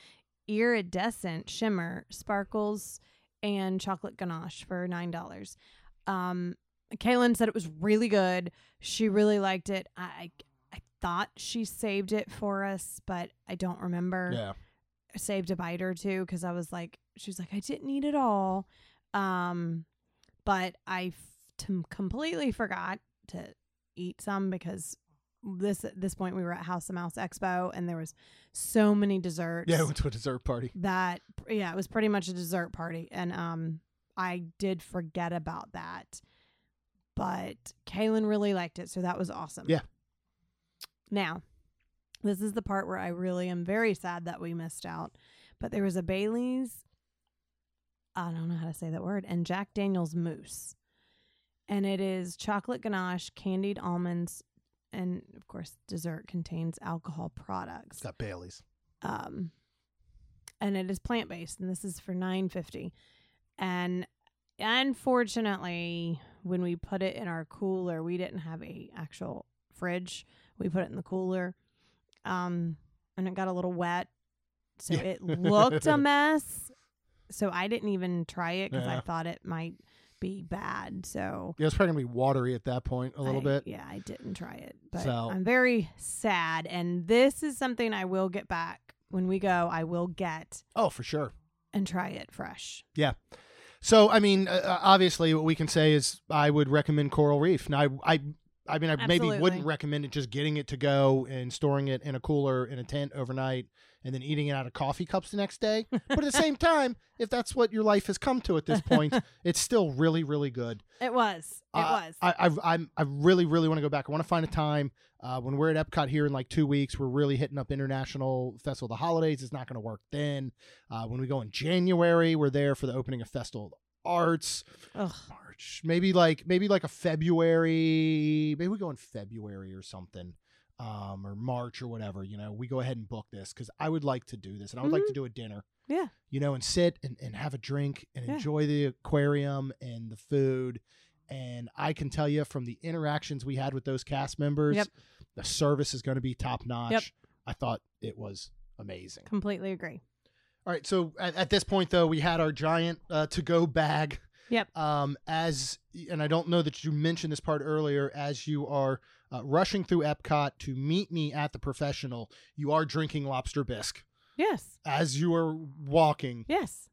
iridescent shimmer, sparkles, and chocolate ganache for nine dollars. Um, Kaylin said it was really good. She really liked it. I, I I thought she saved it for us, but I don't remember. Yeah. saved a bite or two because I was like, she was like, I didn't eat it all. Um, but I f- t- completely forgot to eat some because this at this point we were at House of Mouse Expo and there was so many desserts. Yeah, <laughs> I went to a dessert party. that yeah, it was pretty much a dessert party, and um, I did forget about that. But Kaylin really liked it, so that was awesome. Yeah. Now, this is the part where I really am very sad that we missed out. But there was a Bailey's, I don't know how to say that word, and Jack Daniels mousse. And it is chocolate ganache, candied almonds, and of course, dessert contains alcohol products. It's got Bailey's. um and it is plant based and this is for 950 and unfortunately when we put it in our cooler we didn't have a actual fridge. We put it in the cooler um and it got a little wet. So Yeah. it looked a <laughs> mess. So i didn't even try it because i thought it might be bad so Yeah, it's probably gonna be watery at that point a little I- bit. Yeah, I didn't try it, but So- I'm very sad. And this is something I will get back when we go. I will get Oh, for sure. and try it fresh. Yeah. So, I mean, uh, uh, obviously, what we can say is I would recommend Coral Reef. Now, I, I, I mean, I maybe wouldn't recommend it just getting it to go and storing it in a cooler in a tent overnight and then eating it out of coffee cups the next day. but at the same <laughs> time, if that's what your life has come to at this point, <laughs> it's still really, really good. It was. It Uh, was. I, I, I'm, I really, really want to go back. I want to find a time uh, when we're at Epcot here in like two weeks. We're really hitting up International Festival of the Holidays. It's not going to work then. Uh, when we go in January, we're there for the opening of Festival of the Arts. Ugh. March, maybe like maybe like a February. Maybe we go in February or something, um, or March or whatever. You know, we go ahead and book this because I would like to do this, and I would like to do a dinner. Yeah. You know, and sit and, and have a drink and Yeah. enjoy the aquarium and the food. And I can tell you from the interactions we had with those cast members, Yep. the service is going to be top notch. Yep. I thought it was amazing. Completely agree. All right, so at, at this point though, we had our giant uh, to go bag. Yep. Um, as and I don't know that you mentioned this part earlier. As you are uh, rushing through Epcot to meet me at the professional, you are drinking lobster bisque Yes. as you are walking. Yes.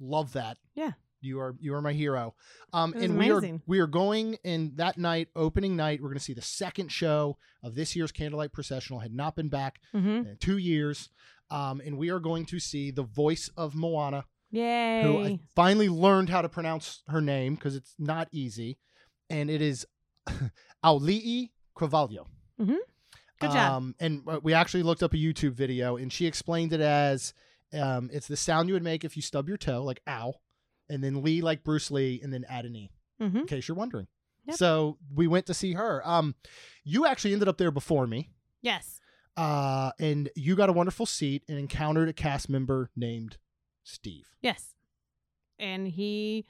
Love that. Yeah. You are you are my hero. Um, and we are we are going in that night, opening night. We're going to see the second show of this year's Candlelight Processional. Had not been back Mm-hmm. in two years. Um, and we are going to see the voice of Moana, Yay. who I finally learned how to pronounce her name because it's not easy, and it is <laughs> Auli'i Cravalho. Good job. Um, and uh, we actually looked up a YouTube video, and she explained it as um, it's the sound you would make if you stub your toe, like ow, and then Lee like Bruce Lee, and then add an e. mm-hmm. In case you're wondering. Yep. So we went to see her. Um, you actually ended up there before me Yes. uh, and you got a wonderful seat and encountered a cast member named Steve. Yes. And he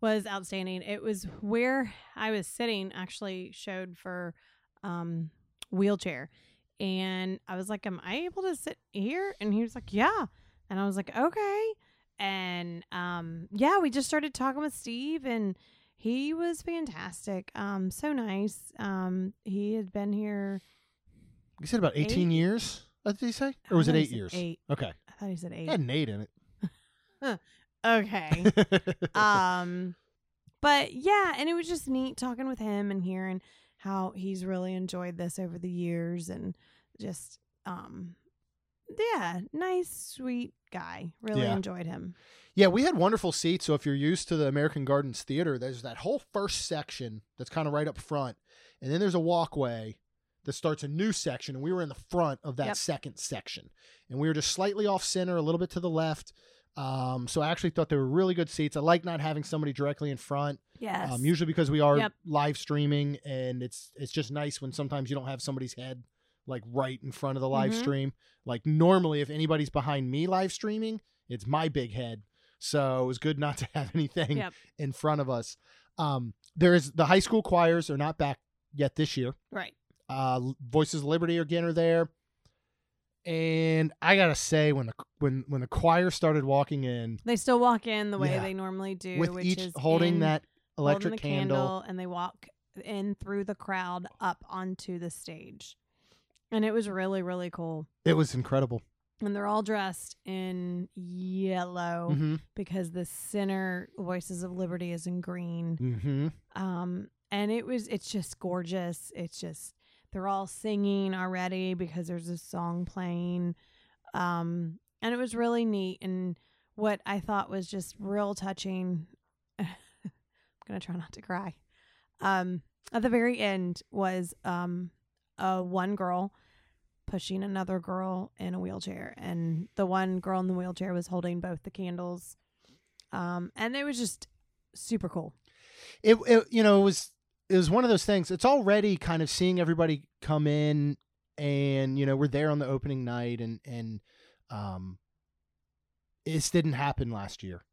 was outstanding. It was where I was sitting actually showed for um wheelchair. And I was like, Am I able to sit here? And he was like, Yeah. And I was like, Okay. And um yeah, we just started talking with Steve and he was fantastic. Um so nice. Um he had been here You said about 18 years, uh, did he say? Or was it eight years? Eight. Okay. I thought he said It eight. had an eight in Okay. <laughs> um but yeah and it was just neat talking with him and hearing how he's really enjoyed this over the years and just um yeah nice sweet guy really Yeah. enjoyed him yeah, we had wonderful seats. So if you're used to the American Gardens Theater, there's that whole first section that's kind of right up front. And then there's a walkway that starts a new section, and we were in the front of that Yep. second section, and we were just slightly off center, a little bit to the left. Um, so I actually thought they were really good seats. I like not having somebody directly in front. Yes. Um, usually because we are Yep. live streaming, and it's it's just nice when sometimes you don't have somebody's head like right in front of the live Mhm. stream. Like normally, if anybody's behind me live streaming, it's my big head. So it was good not to <laughs> have anything Yep. in front of us. Um, there is the high school choirs are not back yet this year. right. Uh, Voices of Liberty again are there, and I gotta say when the when when the choir started walking in They still walk in the way Yeah. they normally do, with which each is holding in- that electric holding the candle, and they walk in through the crowd up onto the stage. And it was really, really cool. it was incredible. And they're all dressed in yellow hmm because the center Voices of Liberty is in green. hmm Um, and it was it's just gorgeous. It's just they're all singing already because there's a song playing. Um, and it was really neat. And what I thought was just real touching. <laughs> I'm gonna try not to cry. Um, at the very end was um a one girl pushing another girl in a wheelchair and the one girl in the wheelchair was holding both the candles um and it was just super cool it, it you know it was it was one of those things it's already kind of seeing everybody come in and you know we're there on the opening night and and um this didn't happen last year.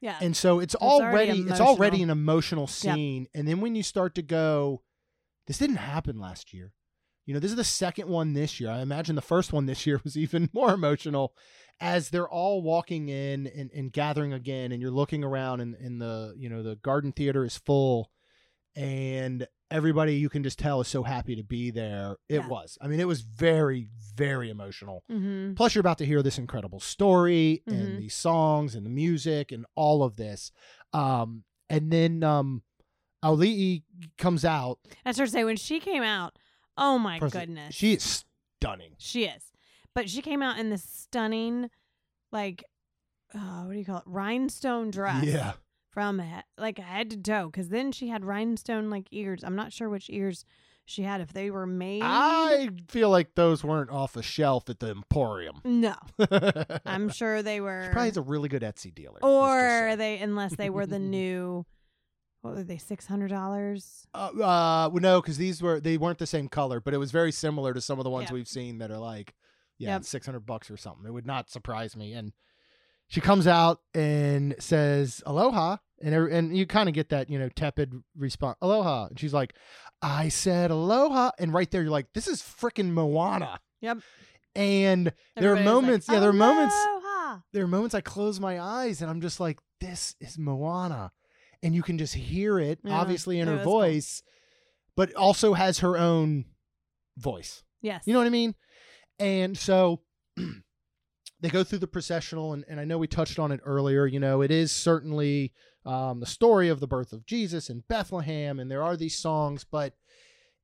Yeah. And so it's, already already it's already an emotional Yep. scene. And then when you start to go this didn't happen last year. You know this is the second one this year. I imagine the first one this year was <laughs> even more emotional as they're all walking in and, and gathering again and you're looking around and, and the you know the garden theater is full and everybody you can just tell is so happy to be there it Yeah. was i mean it was very very emotional mm-hmm. Plus, you're about to hear this incredible story Mhm. and these songs and the music and all of this. Um, and then um, Auli'i comes out. that's her say when she came out oh my goodness She is stunning. she is but she came out in this stunning like uh, what do you call it rhinestone dress Yeah. From he- like head to toe because then she had rhinestone like ears i'm not sure which ears she had if they were made I feel like those weren't off a shelf at the Emporium. no <laughs> I'm sure they were She probably has a really good Etsy dealer. or they unless they were the <laughs> new what were they six hundred dollars Uh, uh well, no, because these were they weren't the same color, but it was very similar to some of the ones Yeah. we've seen that are like, yeah, Yep. six hundred bucks or something. It would not surprise me. And she comes out and says aloha, and every, and you kind of get that you know tepid response, aloha, and she's like, I said aloha, and right there you're like, this is freaking Moana. Yep. And there are Everybody was like, moments, yeah, there are moments "Aloha." there are moments I close my eyes and I'm just like, this is Moana. And you can just hear it, Yeah, obviously, in it her was cool. voice, but also has her own voice. yes You know what I mean? And so <clears throat> they go through the processional, and, and I know we touched on it earlier. You know, it is certainly um, the story of the birth of Jesus in Bethlehem, and there are these songs, but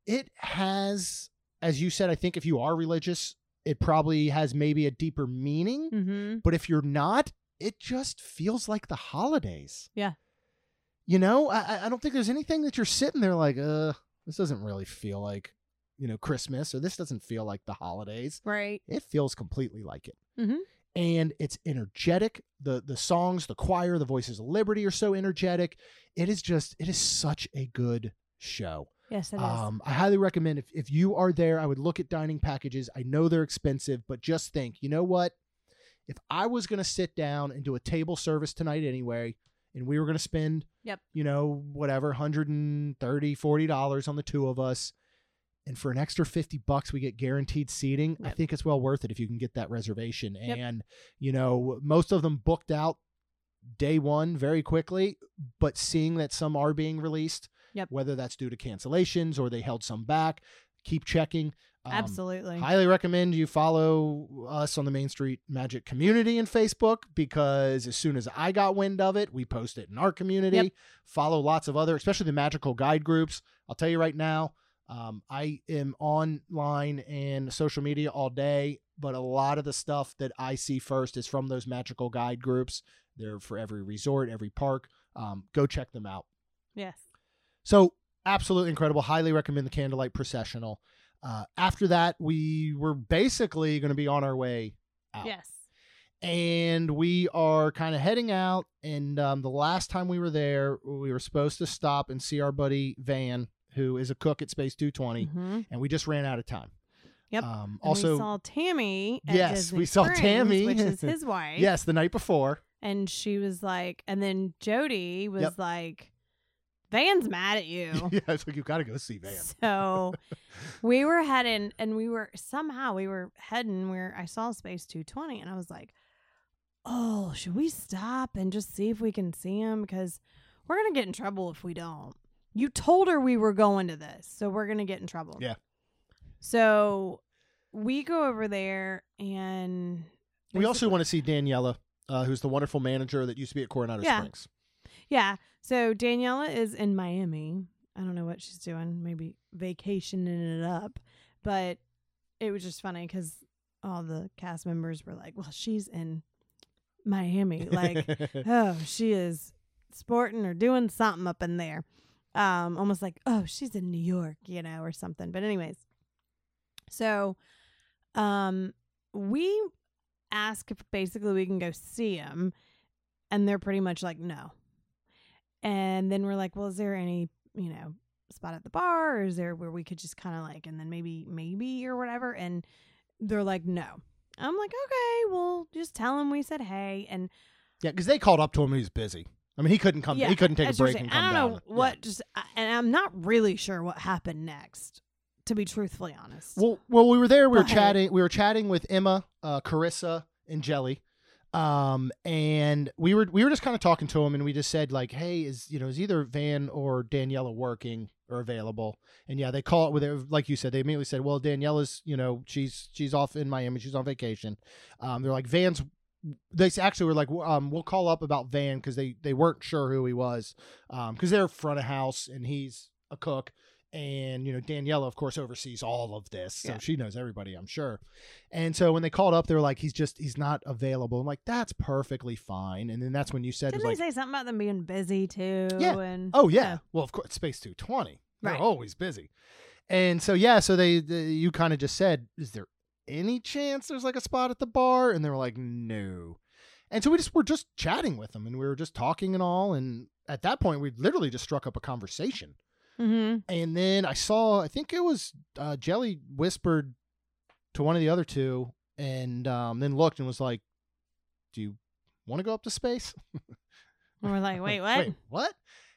it has, as you said, I think if you are religious, it probably has maybe a deeper meaning. mm-hmm. But if you're not, it just feels like the holidays. Yeah. You know, I, I- I don't think there's anything that you're sitting there like, uh, this doesn't really feel like, you know, Christmas or this doesn't feel like the holidays. right It feels completely like it. Mhm. And it's energetic. The the songs, the choir, the voices of liberty are so energetic. It is just, it is such a good show. yes it is Um, I highly recommend if, if you are there, I would look at dining packages. I know they're expensive, but just think, you know what? If I was going to sit down and do a table service tonight anyway, and we were going to spend, Yep. you know, whatever, 130 $40 on the two of us, and for an extra 50 bucks we get guaranteed seating, I think it's well worth it if you can get that reservation. Yep. And, you know, most of them booked out day one very quickly, but seeing that some are being released, Yep. whether that's due to cancellations or they held some back, keep checking. Um, absolutely Highly recommend you follow us on the Main Street Magic community in Facebook because as soon as I got wind of it, we post it in our community. Yep. Follow lots of other, especially the magical guide groups. I'll tell you right now, um, I am online and social media all day, but a lot of the stuff that I see first is from those magical guide groups. They're for every resort, every park. Um, go check them out. yes So absolutely incredible. Highly recommend the Candlelight Processional. Uh, after that, we were basically going to be on our way out. Yes. And we are kind of heading out. And um, the last time we were there, we were supposed to stop and see our buddy Van, who is a cook at Space 220. Mhm. And we just ran out of time. Yep. Um, also, we saw Tammy. Yes, we saw Springs, Tammy. which is <laughs> his wife. yes, the night before. And she was like, and then Jody was Yep. like, Van's mad at you. <laughs> yeah, it's like, you've got to go see Van. So we were heading, and we were somehow we were heading where I saw Space 220, and I was like, "Oh, should we stop and just see if we can see him? Because we're gonna get in trouble if we don't." You told her we were going to this, so we're gonna get in trouble. Yeah. So we go over there, and We also want to see Daniela, uh, who's the wonderful manager that used to be at Coronado Yeah. Springs. Yeah. So Daniela is in Miami. I don't know what she's doing, maybe vacationing it up. But it was just funny because all the cast members were like, well, she's in Miami. Like, <laughs> oh, she is sporting or doing something up in there. Um, almost like, oh, she's in New York, you know, or something. But anyways, so um we ask if basically we can go see him and they're pretty much like no. And then we're like, well, is there any, you know, spot at the bar or is there where we could just kind of like and then maybe maybe or whatever and they're like no. I'm like, "Okay, well, just tell him we said hey." And yeah, because they called up to him. He was busy. I mean, he couldn't come. Yeah, he couldn't take a break and come I don't down. know what just, and I'm not really sure what happened next. To be truthfully honest, Well, well, we were there. We were chatting. We were chatting with Emma, uh, Carissa, and Jelly, um, and we were we were just kind of talking to him, and we just said like, "Hey, is you know is either Van or Daniela working or available?" And yeah, they call it with it like you said. They immediately said, "Well, Daniela's you know she's she's off in Miami. She's on vacation." Um, they're like, "Van's." They actually were like, um, "We'll call up about Van because they they weren't sure who he was, because they're front of house and he's a cook." and you know Daniela, of course, oversees all of this, so Yeah. she knows everybody, I'm sure. And so when they called up, they were like, "He's just he's not available." I'm like, "That's perfectly fine." And then that's when you said, didn't they like, say something about them being busy too? Yeah. And "Oh yeah, well of course, Space 220, they're Right. always busy." And so yeah, so they, they you kind of just said, "Is there any chance there's like a spot at the bar?" And they were like, "No." And so we just were just chatting with them, and we were just talking and all. And at that point, we literally just struck up a conversation. Mm-hmm. And then I saw, I think it was uh, Jelly whispered to one of the other two, and um, then looked and was like, "Do you want to go up to space?" And we're like, <laughs> wait, what? Wait, what?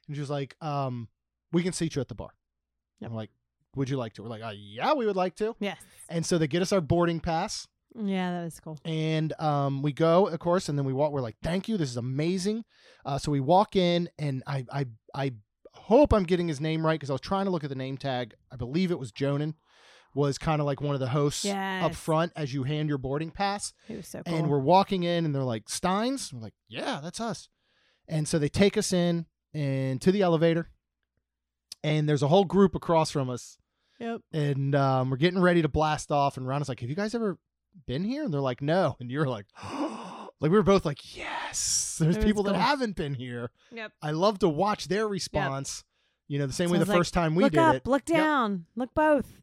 And she was like, um, "We can seat you at the bar." Yep. I'm like, "Would you like to?" We're like, uh, "Yeah, we would like to." Yes. And so they get us our boarding pass, Yeah, that was cool. and um, we go, of course, and then we walk. We're like, "Thank you, this is amazing." Uh, so we walk in, and I, I, I hope I'm getting his name right because I was trying to look at the name tag. I believe it was Jonan, was kind of like one of the hosts up front as you hand your boarding pass. It was so cool. And we're walking in, and they're like, "Steins." We're like, "Yeah, that's us." And so they take us in and to the elevator, and there's a whole group across from us yep. and um, we're getting ready to blast off. And Ron is like, "Have you guys ever been here?" And they're like, "No." And you're like, <gasps> like we were both like, "Yes." There's people that haven't been here. Yep. I love to watch their response. You know, the same way the like, first time we look did up, it. look Yep. down, look both.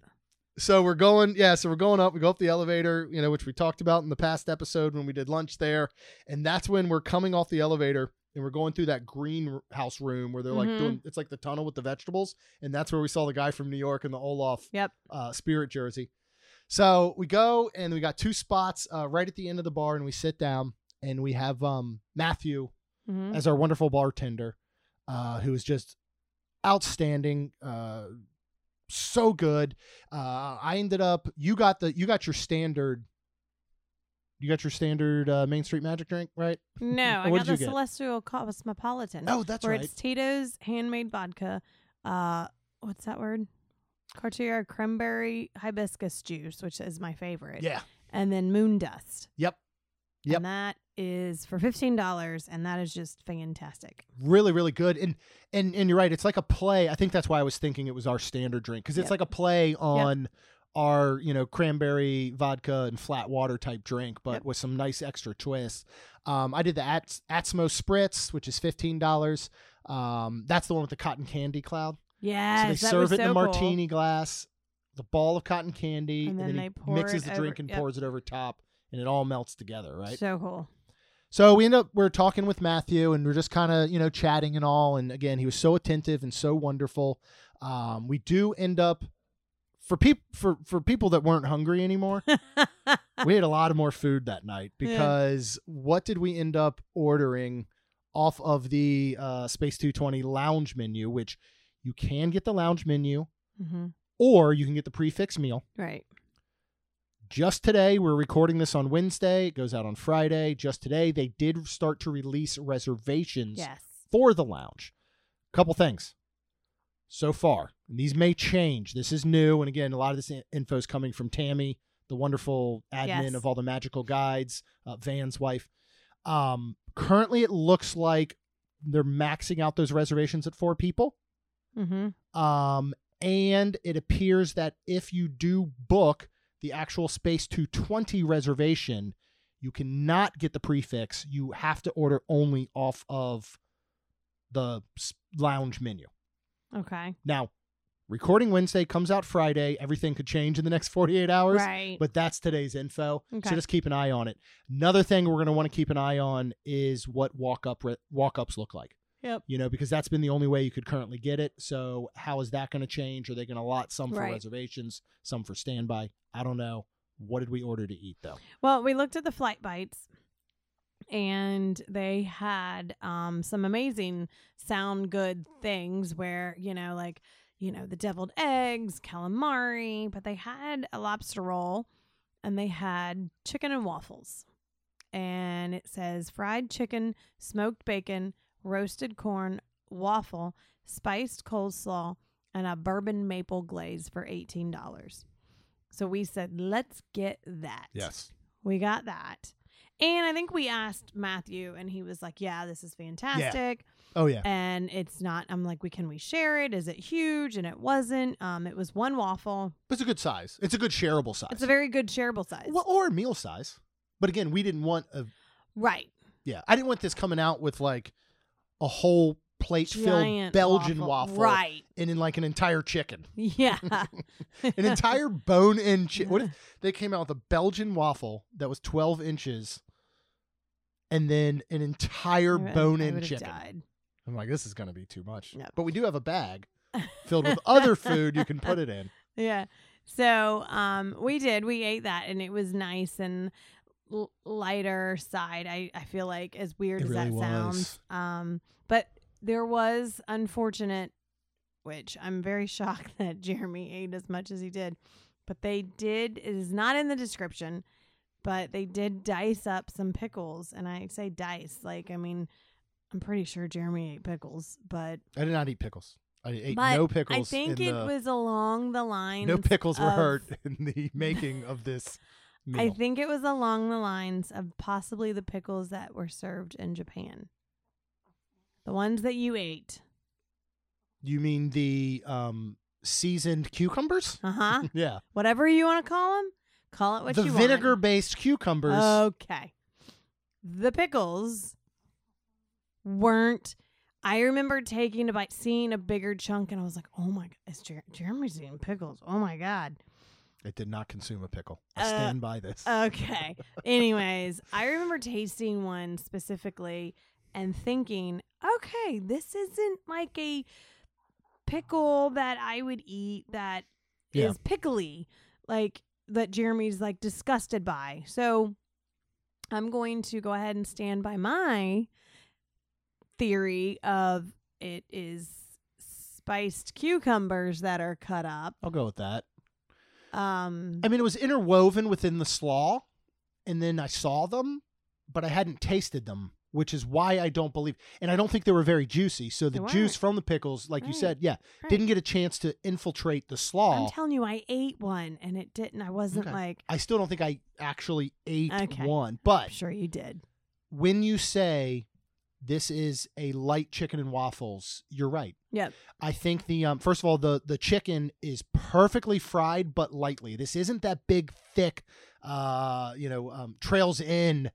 So we're going, yeah. So we're going up. We go up the elevator, you know, which we talked about in the past episode when we did lunch there, and that's when we're coming off the elevator and we're going through that greenhouse room where they're like Mhm. doing. It's like the tunnel with the vegetables, and that's where we saw the guy from New York in the Olaf Yep. uh, Spirit jersey. So we go and we got two spots uh, right at the end of the bar, and we sit down and we have um, Matthew hmm as our wonderful bartender, uh, who is just outstanding, uh, so good. Uh, I ended up you got the you got your standard. You got your standard uh, Main Street Magic drink, right? <laughs> No, I got the get? Celestial Cosmopolitan. Oh, that's where right. it's Tito's handmade vodka. Uh, what's that word? Cartier cranberry hibiscus juice, which is my favorite. Yeah. And then moon dust. Yep. Yep. And that is for fifteen dollars, and that is just fantastic. really really good and and and you're right it's like a play i think that's why i was thinking it was our standard drink because it's Yep. like a play on our you know cranberry vodka and flat water type drink but Yep. with some nice extra twists um, i did the At- atsmo spritz which is $15 um, that's the one with the cotton candy cloud Yes, so they serve it in so a cool. martini glass the ball of cotton candy, And then he they pour mixes the drink and yep. pours it over top, and it all melts together, right? So cool. So we end up we're talking with Matthew and we're just kind of you know chatting and all. And again, he was so attentive and so wonderful. Um, we do end up for people for for people that weren't hungry anymore. <laughs> we had a lot of more food that night Yeah. because what did we end up ordering off of the uh, Space 220 lounge menu, which you can get the lounge menu hmm or you can get the prix fixe meal. Right. Just today, we're recording this on Wednesday. It goes out on Friday. Just today, they did start to release reservations Yes. for the lounge. Couple things so far. And these may change. This is new. And again, a lot of this info is coming from Tammy, the wonderful admin Yes. of all the magical guides, uh, Van's wife. Um, currently, it looks like they're maxing out those reservations at four people. Mm-hmm. Um, and it appears that if you do book the actual Space 220 reservation, you cannot get the prix fixe. You have to order only off of the lounge menu. Okay. Now, recording Wednesday comes out Friday. Everything could change in the next 48 hours, Right. but that's today's info. Okay. So just keep an eye on it. Another thing we're going to want to keep an eye on is what walk up re- walk ups look like Yep. you know, because that's been the only way you could currently get it. So how is that going to change? Are they going to allot some for Right. reservations, some for standby? I don't know. What did we order to eat though? Well, we looked at the flight bites and they had um, some amazing sound good things where, you know, like, you know, the deviled eggs, calamari, but they had a lobster roll and they had chicken and waffles. And it says fried chicken, smoked bacon, roasted corn, waffle, spiced coleslaw, and a bourbon maple glaze for $18. So we said, let's get that. Yes. We got that. And I think we asked Matthew, and he was like, Yeah, this is fantastic. Oh yeah. And it's not, I'm like, we can we share it? Is it huge? And it wasn't. Um, it was one waffle. It's a good size. It's a good shareable size. It's a very good shareable size. well, or meal size. But again, we didn't want a right. yeah. I didn't want this coming out with like a whole plate filled Belgian waffle, Right. and in like an entire chicken, <laughs> Yeah. an entire bone in. Chi- what if <laughs> they came out with a Belgian waffle that was twelve inches, and then an entire bone in chicken? Died. I'm like, this is going to be too much. But we do have a bag <laughs> filled with other food you can put it in. Yeah. So um, we did. We ate that, and it was nice and l- lighter side. I I feel like as weird It as that really sounds. Um, but there was unfortunate, which I'm very <laughs> shocked that Jeremy ate as much as he did. But they did. It is not in the description, but they did dice up some pickles, and I say dice like I mean. I'm pretty sure Jeremy ate pickles, but I did not eat pickles. I ate but no pickles. I think in it the, was along the lines. no pickles were hurt in the <laughs> making of this meal. I think it was along the lines of possibly the pickles that were served in Japan. The ones that you ate. you mean the um, seasoned cucumbers? Uh huh. <laughs> Yeah, Whatever you want to call them, call it what the you want. The vinegar-based cucumbers. Okay. The pickles weren't. I remember taking a bite, seeing a bigger chunk, and I was like, "Oh my god, it's Jer- Jeremy's eating pickles! Oh my god!" it did not consume a pickle. I Uh, stand by this. Okay. <laughs> Anyways, I remember tasting one specifically and thinking, okay, this isn't like a pickle that I would eat that is Yeah. pickly, like that Jeremy's like disgusted by. So I'm going to go ahead and stand by my theory of it is spiced cucumbers that are cut up. I'll go with that. Um I mean, it was interwoven within the slaw, and then I saw them, but I hadn't tasted them, which is why I don't believe. And I don't think they were very juicy. So the juice from the pickles, like you said, yeah, right. didn't get a chance to infiltrate the slaw. I'm telling you, I ate one and it didn't. I wasn't Okay. like, I still don't think I actually ate Okay. one. I'm But sure you did. when you say this is a light chicken and waffles, you're right. Yep. I think the um first of all the the chicken is perfectly fried but lightly. This isn't that big thick uh you know um Trail's End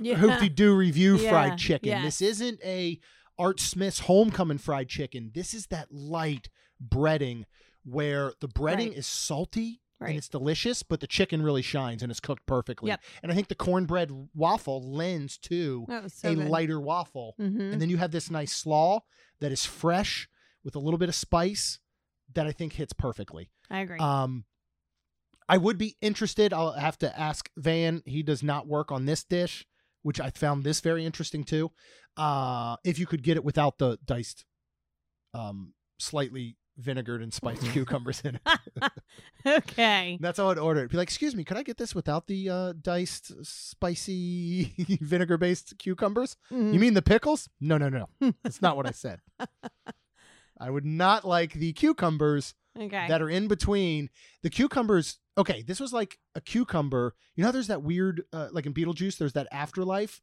Yeah. Hoop-Dee-Doo Revue Yeah, fried chicken. yes. This isn't a Art Smith's homecoming fried chicken. This is that light breading where the breading Right. is salty Right. and it's delicious, but the chicken really shines and it's cooked perfectly. Yep. And I think the cornbread waffle lends to so a good. lighter waffle. mm-hmm. And then you have this nice slaw that is fresh with a little bit of spice that I think hits perfectly. I agree. Um, I would be interested. I'll have to ask Van. He does not work on this dish, which I found this very interesting too. Uh, if you could get it without the diced, um, slightly vinegared and spiced <laughs> cucumbers in it. <laughs> okay. <laughs> That's how I'd order it. Be like, excuse me, could I get this without the uh, diced, spicy, vinegar based cucumbers? Mhm. You mean the pickles? No, no, no. That's not what I said. I would not like the cucumbers okay. that are in between the cucumbers. Okay, this was like a cucumber. You know, there's that weird, uh, like in Beetlejuice, there's that afterlife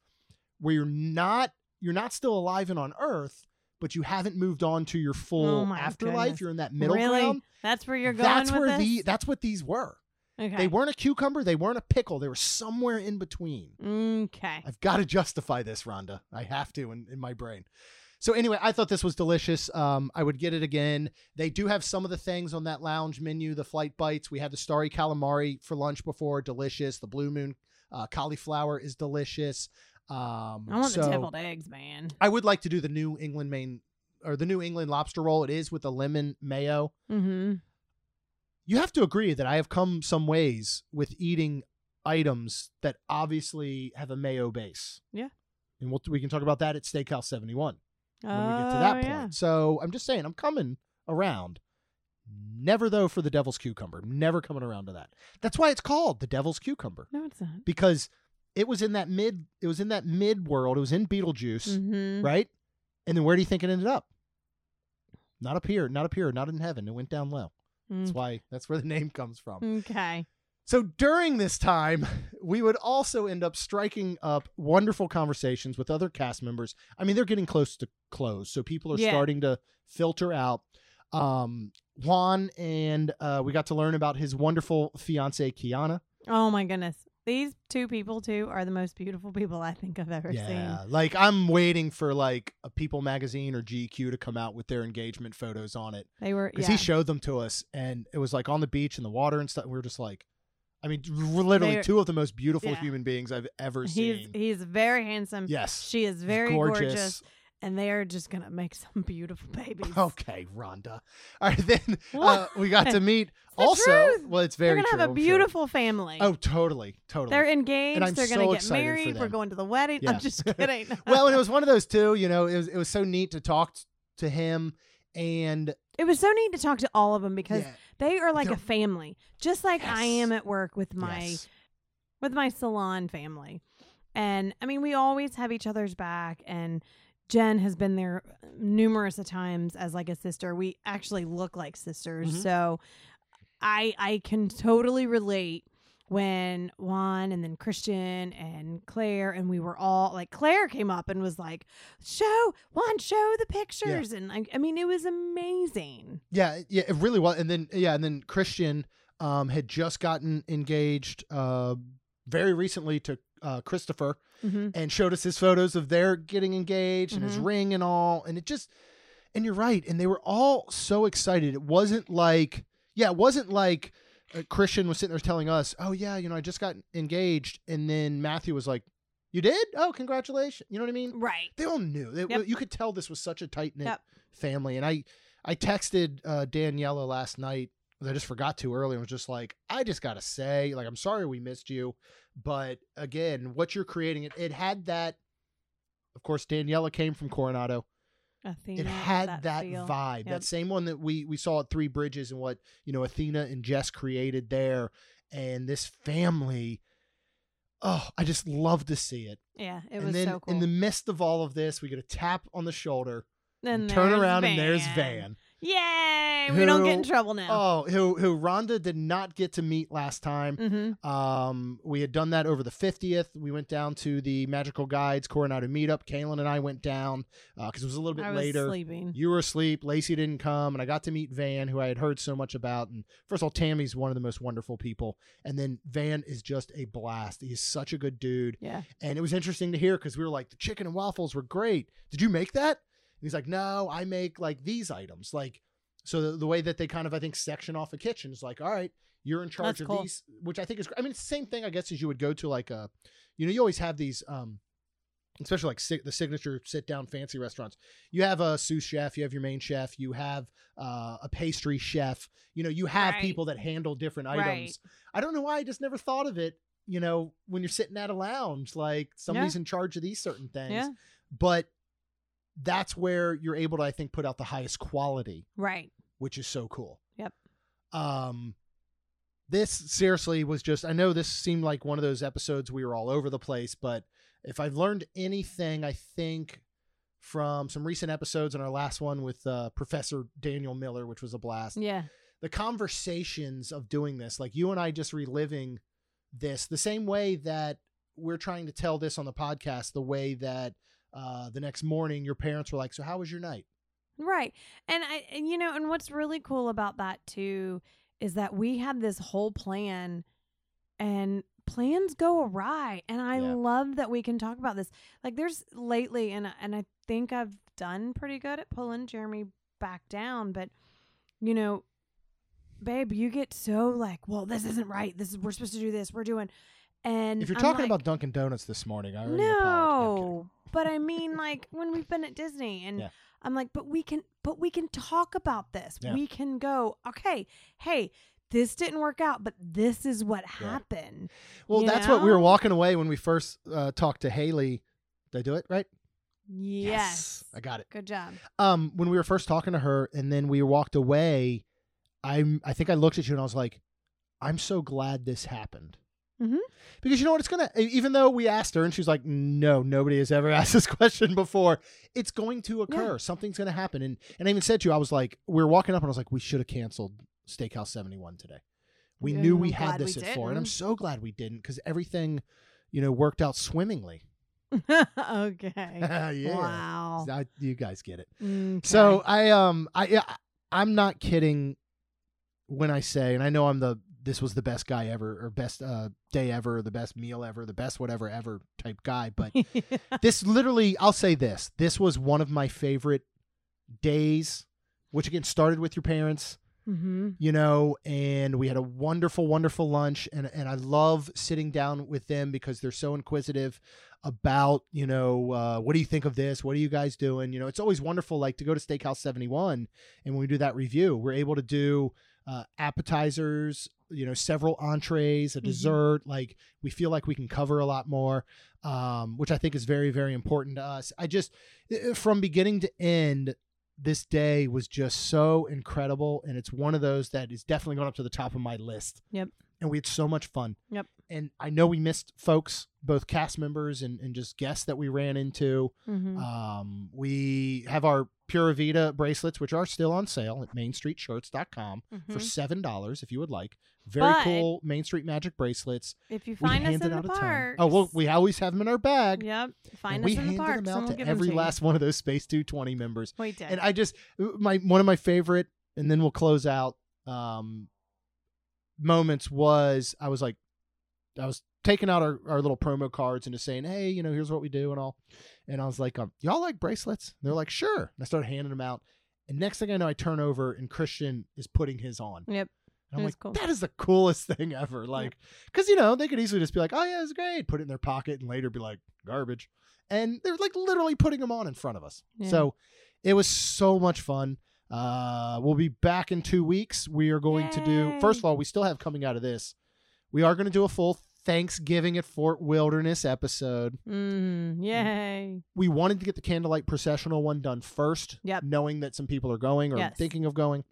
where you're not you're not still alive and on Earth, but you haven't moved on to your full Oh afterlife. goodness. You're in that middle really? ground. That's where you're going That's where the that's what these were. Okay. They weren't a cucumber. They weren't a pickle. They were somewhere in between. Okay. I've got to justify this, Rhonda. I have to in, in my brain. So anyway, I thought this was delicious. Um, I would get it again. They do have some of the things on that lounge menu. The flight bites. We had the starry calamari for lunch before. Delicious. The blue moon uh, cauliflower is delicious. Um, I want so the deviled eggs, man. I would like to do the New England main or the New England lobster roll. It is with the lemon mayo. Mm-hmm. You have to agree that I have come some ways with eating items that obviously have a mayo base. Yeah. And we'll, we can talk about that at Steakhouse 71 when we get to Oh, that yeah. point. So I'm just saying, I'm coming around. Never, though, for the devil's cucumber. Never coming around to that. That's why it's called the devil's cucumber No, it's not. because it was in that mid, it was in that mid world. It was in Beetlejuice, Mm-hmm. right? And then where do you think it ended up? Not up here, not up here, not in heaven. It went down low. That's why, that's where the <laughs> name comes from. Mm, Okay. So during this time, <laughs> we would also end up striking up wonderful conversations with other cast members. I mean, they're getting close to close, so people are Yeah. starting to filter out. Um, Juan and uh, we got to learn about his wonderful fiance Kiana. Oh my goodness. These two people too are the most beautiful people I think I've ever Yeah, seen. Yeah, like I'm waiting for like a People magazine or GQ to come out with their engagement photos on it They were because yeah. he showed them to us, and it was like on the beach in the water and stuff. We were just like, I mean, literally They're- two of the most beautiful yeah. human beings I've ever seen. he's very handsome. yes, She is very gorgeous. and they are just gonna make some <laughs> beautiful babies. Okay, Rhonda. All right, <laughs> then uh, we got to meet <laughs> also. truth. Well, it's very. They're gonna true. have a I'm sure. beautiful family. Oh, totally, totally. They're engaged. I'm They're so gonna get married. We're going to the wedding. Yeah. I'm just kidding. well, and it was one of those too. You know, it was it was so neat to talk t- to him, and it was so neat to talk to all of them because yeah, they are like They're- a family, just like I am at work with my yes. with my salon family. And I mean, we always have each other's back and Jen has been there numerous of times as like a sister. We actually look like sisters. Mhm. So I I can totally relate when Juan and then Christian and Claire and we were all like Claire came up and was like, "Show Juan, show the pictures." And I, I mean, it was amazing. Yeah, yeah, it really was. And then yeah, and then Christian um had just gotten engaged uh very recently to uh Christopher Mm-hmm. and showed us his photos of their getting engaged and his Mhm. ring and all and it just and you're right and they were all so excited it wasn't like yeah it wasn't like christian was sitting there telling us oh yeah you know i just got engaged and then matthew was like you did oh congratulations you know what i mean Right. they all knew They- Yep. you could tell this was such a tight-knit Yep. family and i i texted uh daniela last night. i just forgot to earlier and was just like i just gotta say like i'm sorry we missed you but again what you're creating it, it had that of course daniela came from coronado Athena, it had that, feel. vibe Yep. that same one that we we saw at three bridges and what you know athena and jess created there and this family oh i just love to see it Yeah, it and was then so cool. in the midst of all of this we get a tap on the shoulder Then and turn around and there's van Yay! we don't get in trouble now. oh who who rhonda did not get to meet last time mm-hmm. Um, we had done that over the 50th. We went down to the Magical Guides Coronado meetup. Kaylin and I went down because it was a little bit I later. sleeping. You were asleep. Lacey didn't come, and I got to meet Van, who I had heard so much about. And first of all, Tammy's one of the most wonderful people, and then Van is just a blast. He's such a good dude, Yeah. and it was interesting to hear because we were like, the chicken and waffles were great. Did you make that? He's like, no, I make like these items, like so the, the way that they kind of I think section off a kitchen is like, all right, you're in charge That's of cool. these, which I think is. I mean, it's the same thing I guess as you would go to like a, you know, you always have these. um Especially like sig- the signature sit down fancy restaurants. You have a sous chef, you have your main chef, you have uh, a pastry chef. You know, you have Right. people that handle different Right. items. I don't know why I just never thought of it. You know, when you're sitting at a lounge, like somebody's in charge of these certain things. Yeah. But that's where you're able to, I think, put out the highest quality, Right. which is so cool. Yep. Um, this seriously was just. I know this seemed like one of those episodes we were all over the place, but if I've learned anything, I think from some recent episodes and our last one with uh, Professor Daniel Miller, which was a blast Yeah. the conversations of doing this, like you and I just reliving this, the same way that we're trying to tell this on the podcast, the way that uh, the next morning your parents were like, "So how was your night?" Right. And I and you know, and what's really cool about that too is that we had this whole plan and plans go awry and I Yeah. love that we can talk about this. Like there's lately and and I think I've done pretty good at pulling Jeremy back down, but you know, babe, you get so like, well, this isn't right. This is we're supposed to do this. We're doing and If you're I'm talking like, about Dunkin' Donuts this morning, I already. No, I'm kidding. no, but I mean, like when we've been at Disney, and Yeah. I'm like, but we can, but we can talk about this. Yeah. We can go, okay, hey, this didn't work out, but this is what Yeah. happened. Well, you that's what we were walking away when we first uh, talked to Haley. Did I do it right? Yes, I got it. good job. um when we were first talking to her and then we walked away i'm i think i looked at you and i was like i'm so glad this happened Mhm. because you know what? It's gonna e, even though we asked her and she's like no nobody has ever <laughs> asked this question before it's going to occur. Something's gonna happen. And and i even said to you i was like we were walking up and i was like we should have canceled steakhouse 71 today. We Yeah, knew I'm we had glad we this at four and i'm so glad we didn't because everything you know worked out swimmingly. <laughs> Okay. <laughs> yeah. Wow. I- you guys get it. Okay. so I um I yeah, I'm not kidding when I say, and I know I'm the this was the best guy ever or best uh, day ever, or the best meal ever, the best whatever ever type guy. But <laughs> this literally, I'll say this: this was one of my favorite days, which again started with your parents mm-hmm. you know, and we had a wonderful, wonderful lunch. And, and I love sitting down with them because they're so inquisitive about, you know, uh, what do you think of this? What are you guys doing? You know, it's always wonderful, like to go to Steakhouse 71. And when we do that review, we're able to do uh, appetizers, you know, several entrees, a Mhm. dessert. Like we feel like we can cover a lot more, um, which I think is very, very important to us. I just, from beginning to end, this day was just so incredible and it's one of those that is definitely going up to the top of my list Yep. and we had so much fun Yep. and i know we missed folks both cast members and, and just guests that we ran into Mm-hmm. um, we have our pura vida bracelets which are still on sale at mainstreetshirts.com for seven dollars if you would like very Mm-hmm. But- cool main street magic bracelets if you we find us in out the parks, oh well we always have them in our bag Yep. Find us we in the handed parks, them out we'll to every you. last one of those space 220 members We did. and I just my one of my favorite, and then we'll close out um, moments was I was like, I was taking out our, our little promo cards and just saying, hey, you know, here's what we do and all, and I was like, um, y'all like bracelets? And they're like, sure. And I started handing them out, and next thing I know, I turn over and Christian is putting his on. Yep. And I'm like, cool. that is the coolest <laughs> thing ever. Like, because you know they could easily just be like, oh yeah, it's great, put it in their pocket, and later be like garbage, and they're like literally putting them on in front of us. Yeah. So it was so much fun. Uh, we'll be back in two weeks. We are going to do first of all, we still have coming out of this. We are going to do a full Thanksgiving at Fort Wilderness episode. Mm, yay. We wanted to get the candlelight processional one done first, Yep. knowing that some people are going or Yes. thinking of going.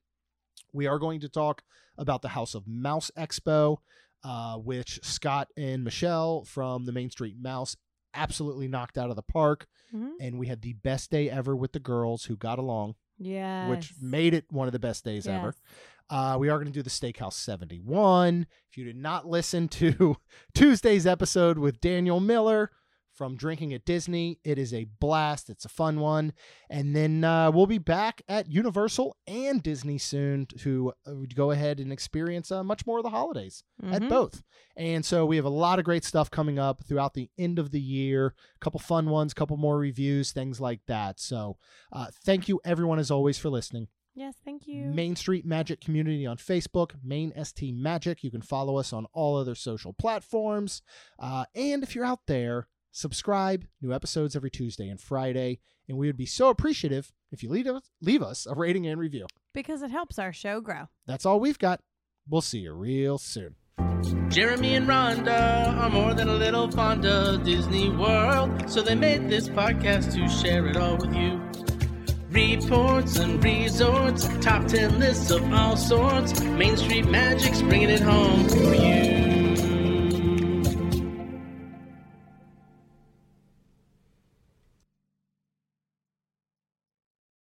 We are going to talk about the House of Mouse Expo, uh, which Scott and Michelle from the Main Street Mouse absolutely knocked out of the park. Mhm. And we had the best day ever with the girls who got along, Yes. which made it one of the best days ever. Uh, we are going to do the Steakhouse 71. If you did not listen to <laughs> Tuesday's episode with Daniel Miller from Drinking at Disney, it is a blast. It's a fun one. And then uh, we'll be back at Universal and Disney soon to uh, go ahead and experience uh, much more of the holidays at Mhm. both. And so we have a lot of great stuff coming up throughout the end of the year. A couple fun ones, a couple more reviews, things like that. So uh, thank you, everyone, as always, for listening. Yes, thank you. you. Main Street Magic Community on Facebook, Main ST Magic. You can follow us on all other social platforms. Uh, and if you're out there, subscribe. New episodes every Tuesday and Friday. And we would be so appreciative if you leave us, leave us a rating and review. because it helps our show grow. That's all we've got. We'll see you real soon. Jeremy and Rhonda are more than a little fond of Disney World, so they made this podcast to share it all with you. Reports and resorts, top 10 lists of all sorts. Main Street Magic's bringing it home for you.